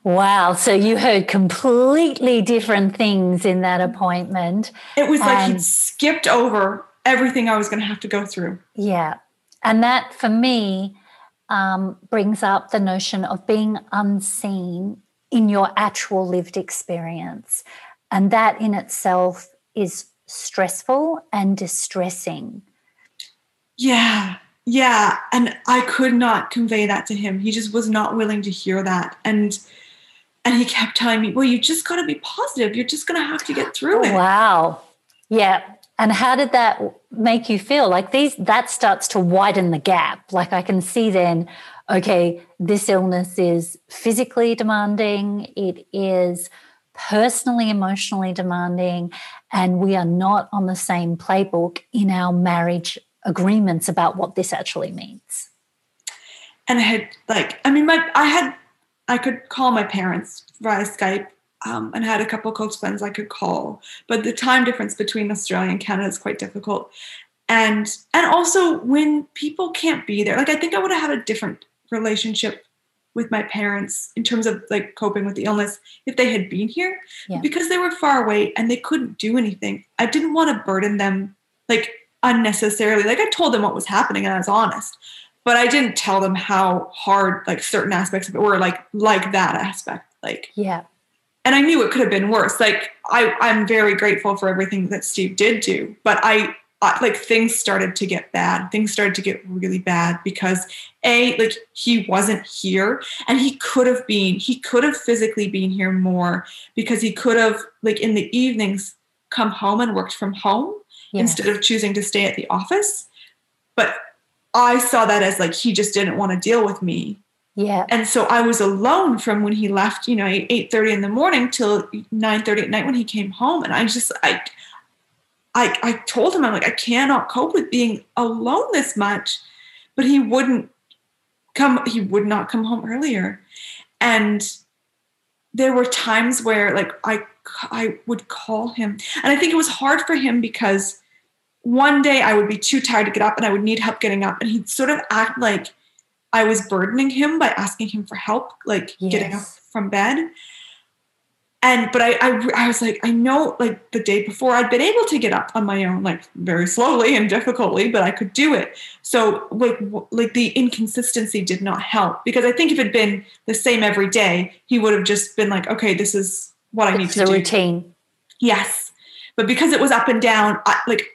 Wow. So you heard completely different things in that appointment. it was like he'd skipped over everything i was going to have to go through Yeah. And that for me um, brings up the notion of being unseen in your actual lived experience. And that in itself is stressful and distressing. Yeah. Yeah. And I could not convey that to him. He just was not willing to hear that. And and he kept telling me, well, you just gotta be positive. You're just gonna have to get through it. Wow. Yeah. And how did that make you feel? Like these that starts to widen the gap. Like I can see then, okay, this illness is physically demanding, it is personally, emotionally demanding, and we are not on the same playbook in our marriage agreements about what this actually means. And I had like, I mean, my I had I could call my parents via Skype. Um, and had a couple close friends I could call, but the time difference between Australia and Canada is quite difficult. And and also when people can't be there, like I think I would have had a different relationship with my parents in terms of like coping with the illness if they had been here Yeah. because they were far away and they couldn't do anything. I didn't want to burden them like unnecessarily. Like I told them what was happening and I was honest, but I didn't tell them how hard like certain aspects of it were like like that aspect. Like Yeah. And I knew it could have been worse. Like I, I'm very grateful for everything that Steve did do, but I, I like things started to get bad. Things started to get really bad because a like he wasn't here, and he could have been. He could have physically been here more because he could have like in the evenings come home and worked from home Yeah. instead of choosing to stay at the office. But I saw that as like he just didn't want to deal with me Yeah. and so I was alone from when he left, you know, eight thirty in the morning till nine thirty at night when he came home, and I just I, I I told him I'm like I cannot cope with being alone this much, but he wouldn't come. He would not come home earlier, and there were times where like I I would call him, and I think it was hard for him because one day I would be too tired to get up, and I would need help getting up, and he'd sort of act like I was burdening him by asking him for help, like getting up from bed. And but I, I I was like I know like the day before I'd been able to get up on my own like very slowly and difficultly but I could do it so like like the inconsistency did not help because I think if it had been the same every day he would have just been like okay this is what I need It's to do routine. Yes. But because it was up and down, I, like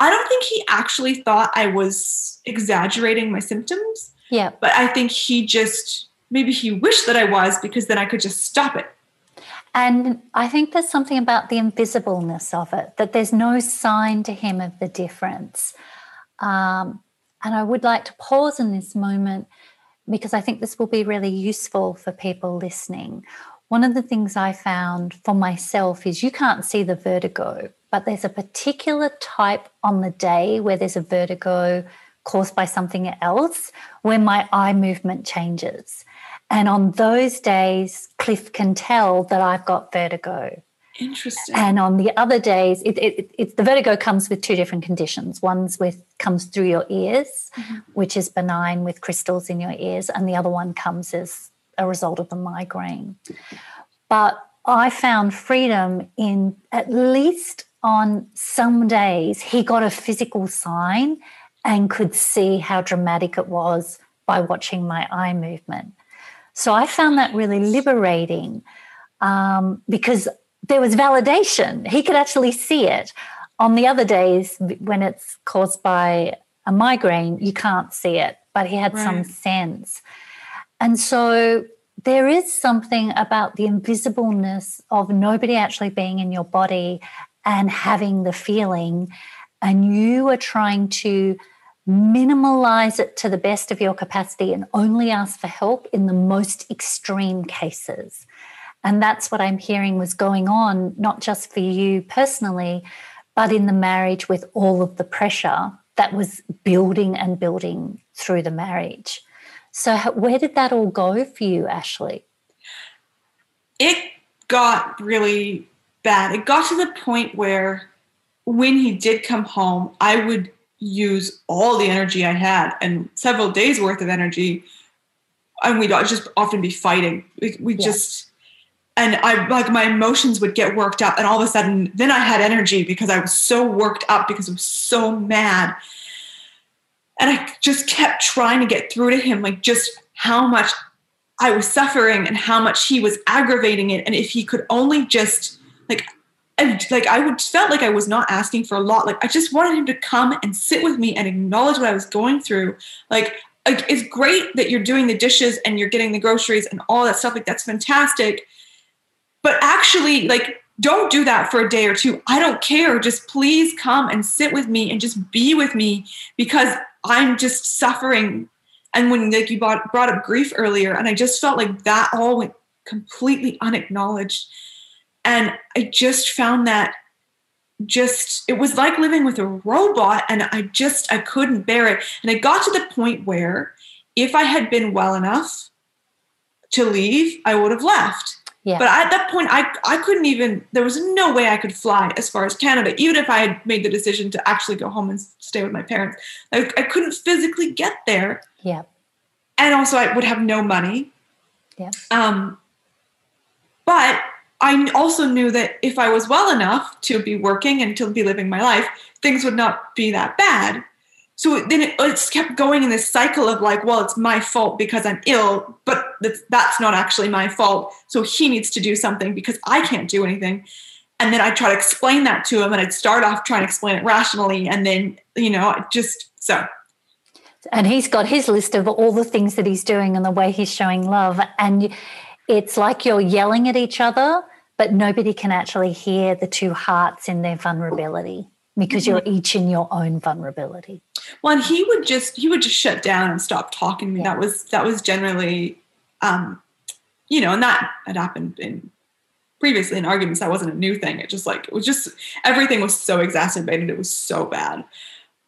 I don't think he actually thought I was exaggerating my symptoms, Yeah. but I think he just maybe he wished that I was because then I could just stop it. And I think there's something about the invisibleness of it, that there's no sign to him of the difference. Um, and I would like to pause in this moment because I think this will be really useful for people listening. One of the things I found for myself is you can't see the vertigo, but there's a particular type on the day where there's a vertigo caused by something else where my eye movement changes. And on those days, Cliff can tell that I've got vertigo. Interesting. And on the other days, it, it, it, the vertigo comes with two different conditions. One's with comes through your ears, mm-hmm. which is benign with crystals in your ears, and the other one comes as a result of the migraine. But I found freedom in at least on some days he got a physical sign and could see how dramatic it was by watching my eye movement. So I found that really liberating um, because there was validation. He could actually see it. On the other days, when it's caused by a migraine, you can't see it, but he had right. some sense. And so there is something about the invisibleness of nobody actually being in your body and having the feeling, and you are trying to minimalize it to the best of your capacity and only ask for help in the most extreme cases. And that's what I'm hearing was going on, not just for you personally, but in the marriage with all of the pressure that was building and building through the marriage. So, where did that all go for you, Ashley? It got really bad. It got to the point where when he did come home, I would use all the energy I had and several days worth of energy. And we'd just often be fighting. We, we yeah. just, and I like my emotions would get worked up. And all of a sudden, then I had energy because I was so worked up because I was so mad. And I just kept trying to get through to him, like just how much I was suffering and how much he was aggravating it. And if he could only just, like, and like I would felt like I was not asking for a lot. Like I just wanted him to come and sit with me and acknowledge what I was going through. Like, like it's great that you're doing the dishes and you're getting the groceries and all that stuff. Like that's fantastic. But actually, like don't do that for a day or two. I don't care. Just please come and sit with me and just be with me because I'm just suffering. And when like you brought, brought up grief earlier, and I just felt like that all went completely unacknowledged and I just found that just it was like living with a robot and I just I couldn't bear it. And I got to the point where if I had been well enough to leave, I would have left. Yeah. But at that point, I, I couldn't even, there was no way I could fly as far as Canada, even if I had made the decision to actually go home and stay with my parents. I, I couldn't physically get there. Yeah. And also, I would have no money. Yeah. Um, but I also knew that if I was well enough to be working and to be living my life, things would not be that bad. So then it, it's kept going in this cycle of like, well, it's my fault because I'm ill, but that's, that's not actually my fault. So he needs to do something because I can't do anything. And then I try to explain that to him, and I'd start off trying to explain it rationally, and then you know, just so. And he's got his list of all the things that he's doing and the way he's showing love, and it's like you're yelling at each other but nobody can actually hear the two hearts in their vulnerability because you're mm-hmm. each in your own vulnerability. Well, and he would just he would just shut down and stop talking to me. Yeah. That was that was generally, um, you know, and that had happened in previously in arguments. That wasn't a new thing. It just like it was just everything was so exacerbated. It was so bad.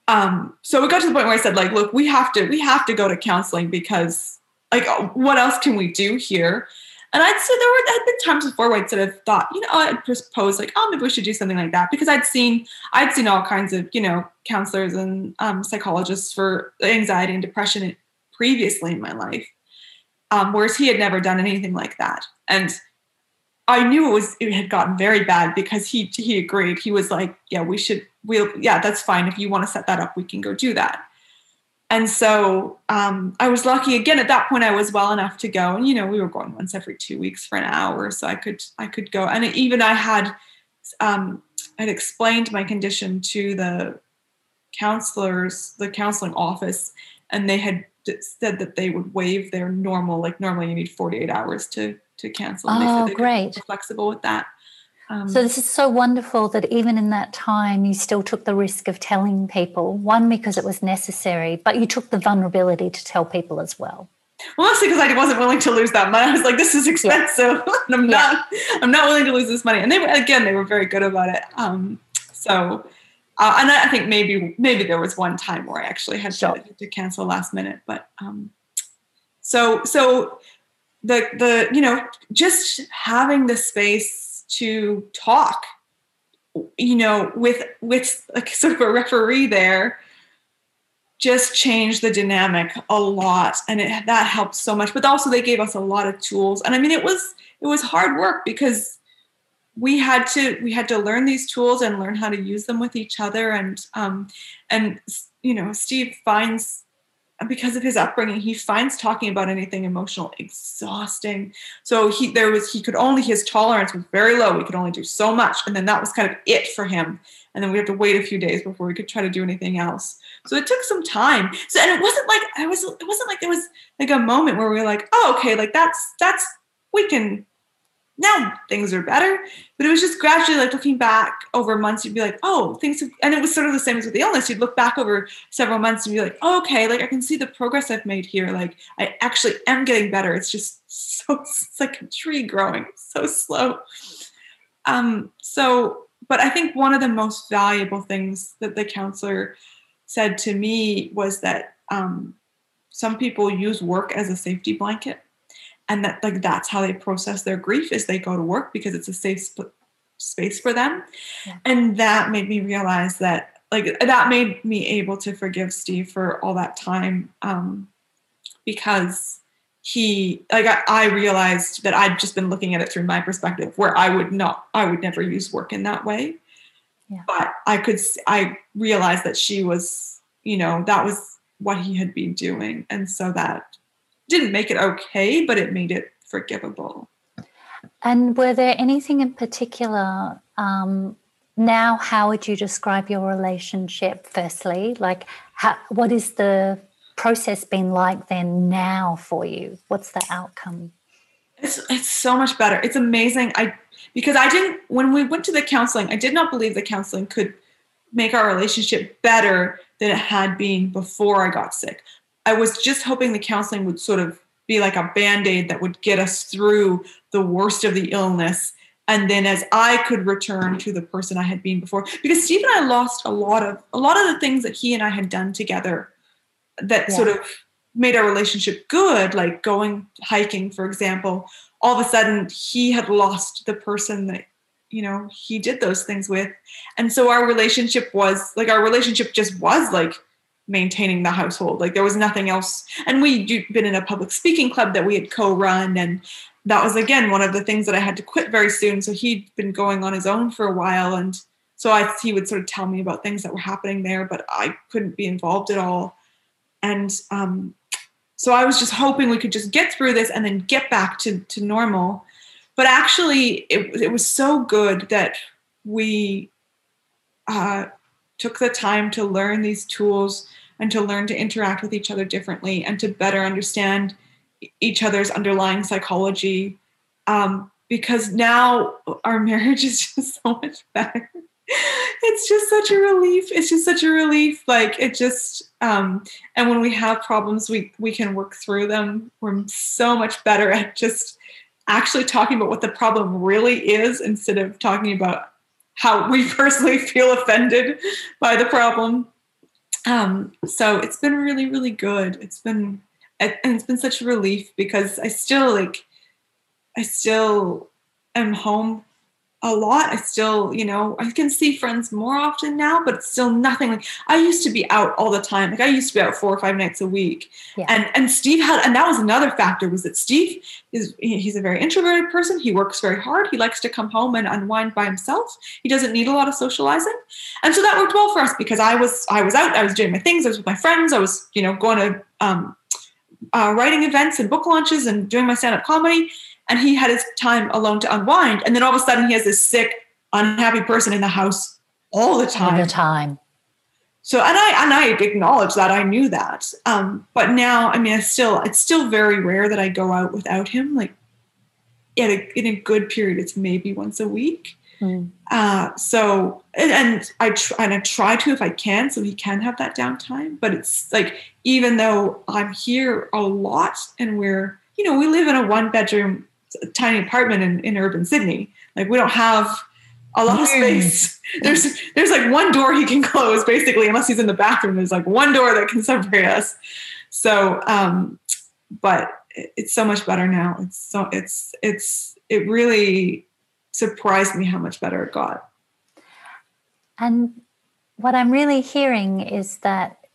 Um, so it got to the point where I said, like, look, we have to we have to go to counseling because like what else can we do here? And I'd say there were had been times before where I'd sort of thought, you know, I'd propose like, oh, maybe we should do something like that because I'd seen I'd seen all kinds of you know counselors and um, psychologists for anxiety and depression previously in my life, um, whereas he had never done anything like that. And I knew it was it had gotten very bad because he he agreed. He was like, yeah, we should. We'll yeah, that's fine. If you want to set that up, we can go do that and so um, I was lucky again at that point I was well enough to go and you know we were going once every two weeks for an hour so I could I could go and even I had um, had explained my condition to the counselors the counseling office and they had said that they would waive their normal, like normally you need 48 hours to to cancel. And oh, they said they great! Flexible with that. Um, so this is so wonderful that even in that time you still took the risk of telling people. One because it was necessary, but you took the vulnerability to tell people as well. Well, mostly because I wasn't willing to lose that money. I was like, "This is expensive. Yeah. I'm yeah. not. I'm not willing to lose this money." And they were again, they were very good about it. Um, so uh, and I think maybe maybe there was one time where I actually had sure. to, to, cancel last minute, but um, so so the the you know just having the space to talk, you know, with with like sort of a referee there, just changed the dynamic a lot, and it, that helped so much. But also they gave us a lot of tools, and I mean it was it was hard work because we had to we had to learn these tools and learn how to use them with each other. And um, and you know steve finds because of his upbringing he finds talking about anything emotional exhausting. So he there was he could only his tolerance was very low. We could only do so much. And then that was kind of it for him. And then we had to wait a few days before we could try to do anything else. So it took some time. So and it wasn't like i was it wasn't like there was like a moment where we were like oh okay like that's that's we can now things are better. But it was just gradually like looking back over months, you'd be like, oh, things, have, and it was sort of the same as with the illness. You'd look back over several months and be like, oh, okay, like I can see the progress I've made here. Like I actually am getting better. It's just so, it's like a tree growing so slow. Um, so, but I think one of the most valuable things that the counselor said to me was that um, some people use work as a safety blanket and that like that's how they process their grief is they go to work because it's a safe sp- space for them yeah. and that made me realize that like that made me able to forgive steve for all that time um, because he like I, I, realized that i'd just been looking at it through my perspective where i would not i would never use work in that way yeah. but i could i realized that she was you know that was what he had been doing and so that didn't make it okay, but it made it forgivable. And were there anything in particular? Um, now, how would you describe your relationship? Firstly, like, how, what is the process been like then now for you? What's the outcome? It's it's so much better. It's amazing. I because I didn't when we went to the counseling, I did not believe the counseling could make our relationship better than it had been before I got sick. I was just hoping the counseling would sort of be like a band aid that would get us through the worst of the illness. And then as I could return to the person I had been before, because Steve and I lost a lot of a lot of the things that he and I had done together that yeah. sort of made our relationship good, like going hiking, for example. All of a sudden, he had lost the person that you know he did those things with, and so our relationship was like our relationship just was like maintaining the household. Like there was nothing else. And we'd been in a public speaking club that we had co-run and that was again one of the things that I had to quit very soon. So he'd been going on his own for a while and so I he would sort of tell me about things that were happening there, but I couldn't be involved at all. And um, so I was just hoping we could just get through this and then get back to, to normal. But actually, it, it was so good that we uh, took the time to learn these tools and to learn to interact with each other differently and to better understand each other's underlying psychology. Um, because now our marriage is just so much better. It's just such a relief. It's just such a relief. Like it just um and when we have problems we we can work through them. We're so much better at just actually talking about what the problem really is instead of talking about how we personally feel offended by the problem um, so it's been really, really good. It's been, and it's been such a relief because I still like, I still am home a lot. I still, you know, I can see friends more often now, but it's still nothing like I used to be out all the time. Like I used to be out four or five nights a week. Yeah. And and Steve had and that was another factor was that Steve is he's a very introverted person. He works very hard. He likes to come home and unwind by himself. He doesn't need a lot of socializing. And so that worked well for us because I was I was out, I was doing my things, I was with my friends, I was, you know, going to um uh, writing events and book launches and doing my stand-up comedy and he had his time alone to unwind. And then all of a sudden, he has this sick, unhappy person in the house all the time. All the time. so and I and I acknowledge that I knew that. Um, but now, I mean, I still it's still very rare that I go out without him. Like in a, in a good period, it's maybe once a week. Mm. Uh, so and, and I try and I try to if I can, so he can have that downtime. But it's like even though I'm here a lot, and we're you know we live in a one bedroom tiny apartment in, in urban Sydney. Like we don't have a lot of space. There's there's like one door he can close basically, unless he's in the bathroom. There's like one door that can separate us. So, um, but it's so much better now. It's so it's it's it really surprised me how much better it got. And what I'm really hearing is that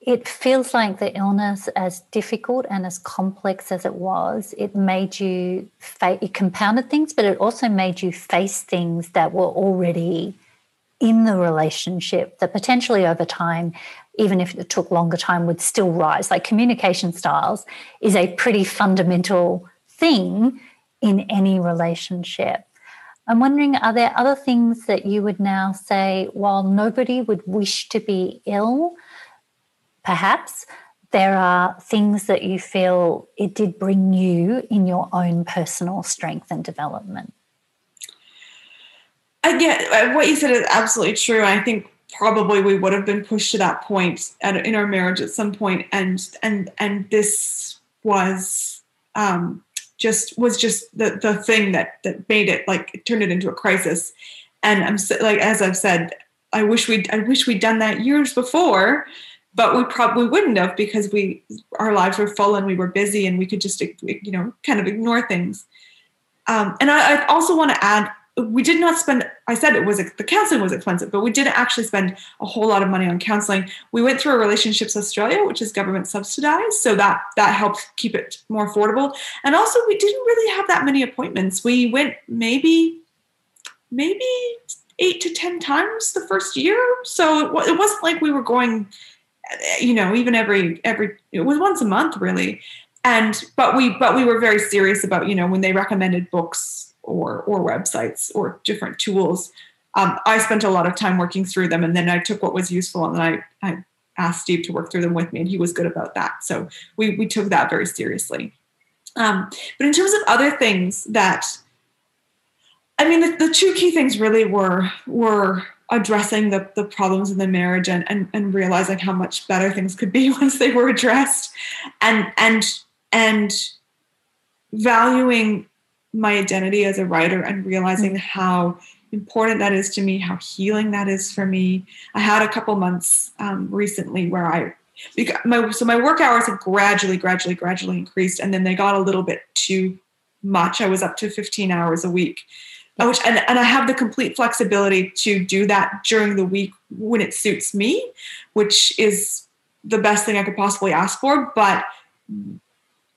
it feels like the illness, as difficult and as complex as it was, it made you, fa- it compounded things, but it also made you face things that were already in the relationship that potentially over time, even if it took longer time, would still rise. Like communication styles is a pretty fundamental thing in any relationship. I'm wondering, are there other things that you would now say, while nobody would wish to be ill, perhaps there are things that you feel it did bring you in your own personal strength and development. Get uh, what you said is absolutely true. I think probably we would have been pushed to that point at, in our marriage at some point, and and and this was um, just was just the the thing that that made it like turned it into a crisis. And I'm like as I've said, I wish we I wish we'd done that years before but we probably wouldn't have because we our lives were full and we were busy and we could just you know kind of ignore things. Um, and I, I, also want to add we did not spend i said it was the counseling was expensive but we didn't actually spend a whole lot of money on counseling. We went through a relationships australia which is government subsidized so that that helped keep it more affordable. And also we didn't really have that many appointments. We went maybe maybe eight to ten times the first year so it, it wasn't like we were going you know even every every it was once a month really. And but we but we were very serious about you know when they recommended books or or websites or different tools um, i spent a lot of time working through them and then i took what was useful and i i asked steve to work through them with me and he was good about that. So we we took that very seriously. Um, but in terms of other things that i mean the, the two key things really were were addressing the, the problems in the marriage and, and, and realizing how much better things could be once they were addressed. And and and valuing my identity as a writer and realizing how important that is to me how healing that is for me. I had a couple months um, recently where i because my so my work hours have gradually gradually gradually increased and then they got a little bit too much. I was up to 15 hours a week which and, and I have the complete flexibility to do that during the week when it suits me, which is the best thing I could possibly ask for. But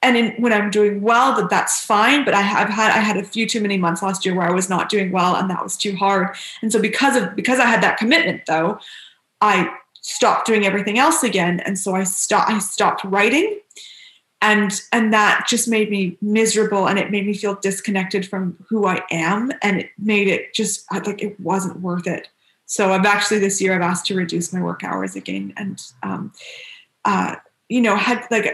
and in, when I'm doing well, that that's fine. But I have had I had a few too many months last year where I was not doing well, and that was too hard. And so because of because I had that commitment, though, I stopped doing everything else again, and so I stopped I stopped writing and and that just made me miserable and it made me feel disconnected from who i am. And it made it just like it wasn't worth it. So i've actually this year i've asked to reduce my work hours again. And um, uh, you know had like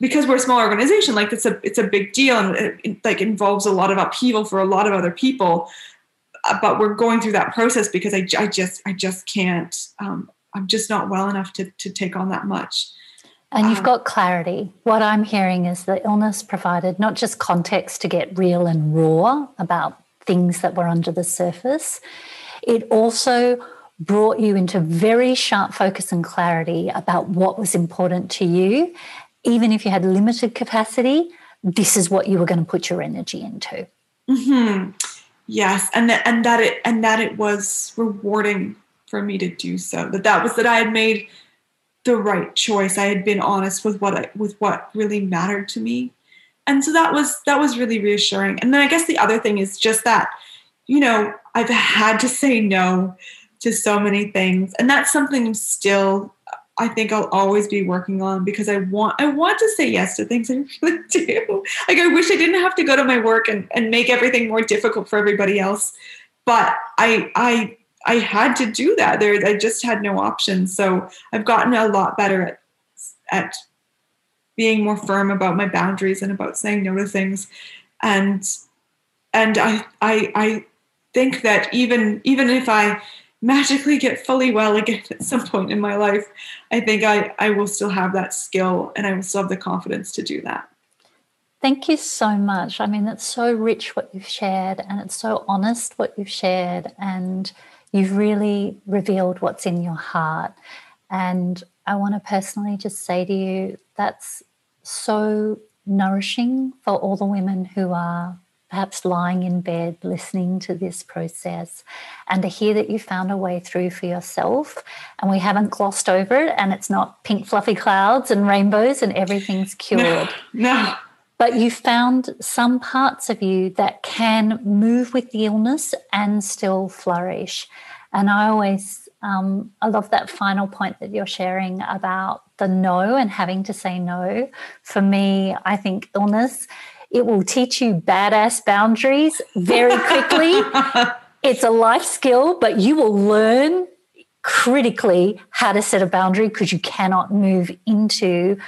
because we're a small organization like it's a it's a big deal and it, it like involves a lot of upheaval for a lot of other people. Uh, but we're going through that process because i, I just i just can't um, i'm just not well enough to to take on that much and you've got clarity. What I'm hearing is the illness provided not just context to get real and raw about things that were under the surface, it also brought you into very sharp focus and clarity about what was important to you. Even if you had limited capacity, this is what you were going to put your energy into. Mm-hmm. Yes, and that and that it and that it was rewarding for me to do so. That that was that I had made the right choice. I had been honest with what I, with what really mattered to me. And so that was that was really reassuring. And then I guess the other thing is just that you know, I've had to say no to so many things. And that's something still I think I'll always be working on because I want I want to say yes to things I really do. Like I wish I didn't have to go to my work and, and make everything more difficult for everybody else. But I I I had to do that. There, I just had no option. So I've gotten a lot better at at being more firm about my boundaries and about saying no to things, and and I I I think that even even if I magically get fully well again at some point in my life, I think I I will still have that skill and I will still have the confidence to do that. Thank you so much. I mean, it's so rich what you've shared, and it's so honest what you've shared, and you've really revealed what's in your heart. And I want to personally just say to you that's so nourishing for all the women who are perhaps lying in bed listening to this process and to hear that you found a way through for yourself and we haven't glossed over it and it's not pink fluffy clouds and rainbows and everything's cured. No. no. But you found some parts of you that can move with the illness and still flourish. And I always, um, I love that final point that you're sharing about the no and having to say no. For me, I think illness it will teach you badass boundaries very quickly. it's a life skill, but you will learn critically how to set a boundary because you cannot move into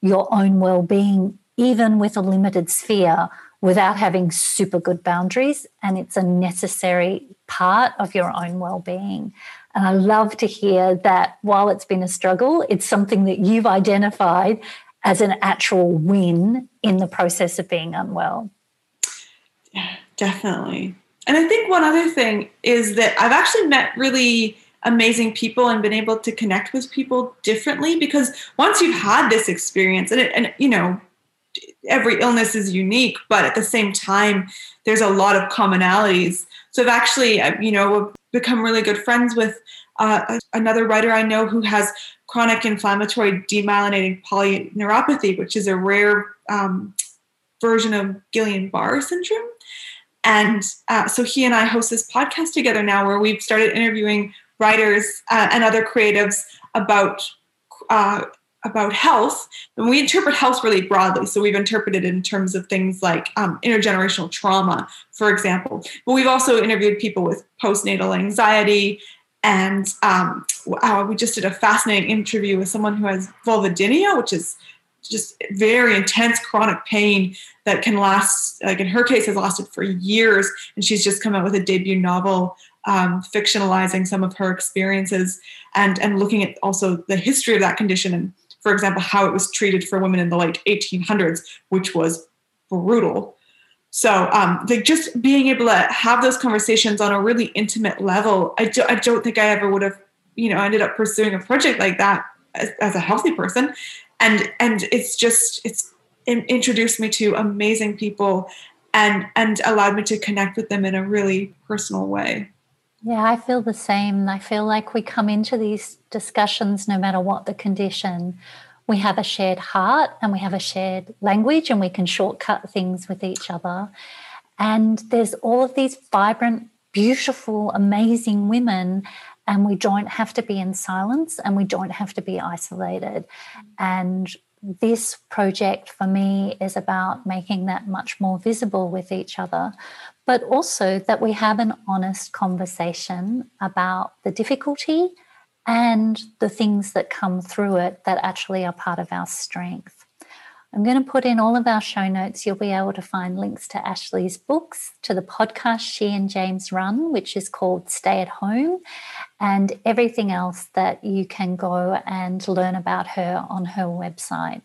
your own well being, even with a limited sphere, without having super good boundaries. And it's a necessary part of your own well being. And I love to hear that while it's been a struggle, it's something that you've identified as an actual win in the process of being unwell. Yeah, definitely. And I think one other thing is that I've actually met really amazing people and been able to connect with people differently because once you've had this experience and it, and you know every illness is unique but at the same time there's a lot of commonalities so i've actually uh, you know become really good friends with uh, another writer i know who has chronic inflammatory demyelinating polyneuropathy, which is a rare um, version of Guillain-Barré syndrome. And uh, so he and I host this podcast together now where we've started interviewing writers uh, and other creatives about uh, about health. And we interpret health really broadly. So we've interpreted it in terms of things like um, intergenerational trauma, for example. But we've also interviewed people with postnatal anxiety and um, uh, we just did a fascinating interview with someone who has vulvodynia, which is just very intense chronic pain that can last, like in her case, has lasted for years. And she's just come out with a debut novel um, fictionalizing some of her experiences and, and looking at also the history of that condition and, for example, how it was treated for women in the late 1800s, which was brutal. So, um, like just being able to have those conversations on a really intimate level, I, do, I don't think I ever would have, you know, ended up pursuing a project like that as, as a healthy person. And and it's just it's it introduced me to amazing people and and allowed me to connect with them in a really personal way. Yeah, I feel the same. I feel like we come into these discussions no matter what the condition we have a shared heart and we have a shared language and we can shortcut things with each other. And there's all of these vibrant, beautiful, amazing women, and we don't have to be in silence and we don't have to be isolated. And this project for me is about making that much more visible with each other, but also that we have an honest conversation about the difficulty and the things that come through it that actually are part of our strength. I'm going to put in all of our show notes. You'll be able to find links to Ashley's books, to the podcast she and James run, which is called Stay at Home, and everything else that you can go and learn about her on her website.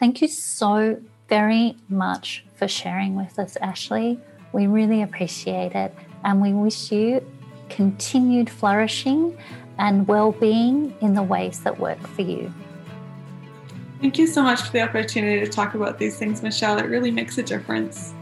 Thank you so very much for sharing with us, Ashley. We really appreciate it, and we wish you continued flourishing and well being in the ways that work for you. Thank you so much for the opportunity to talk about these things, Michelle. It really makes a difference.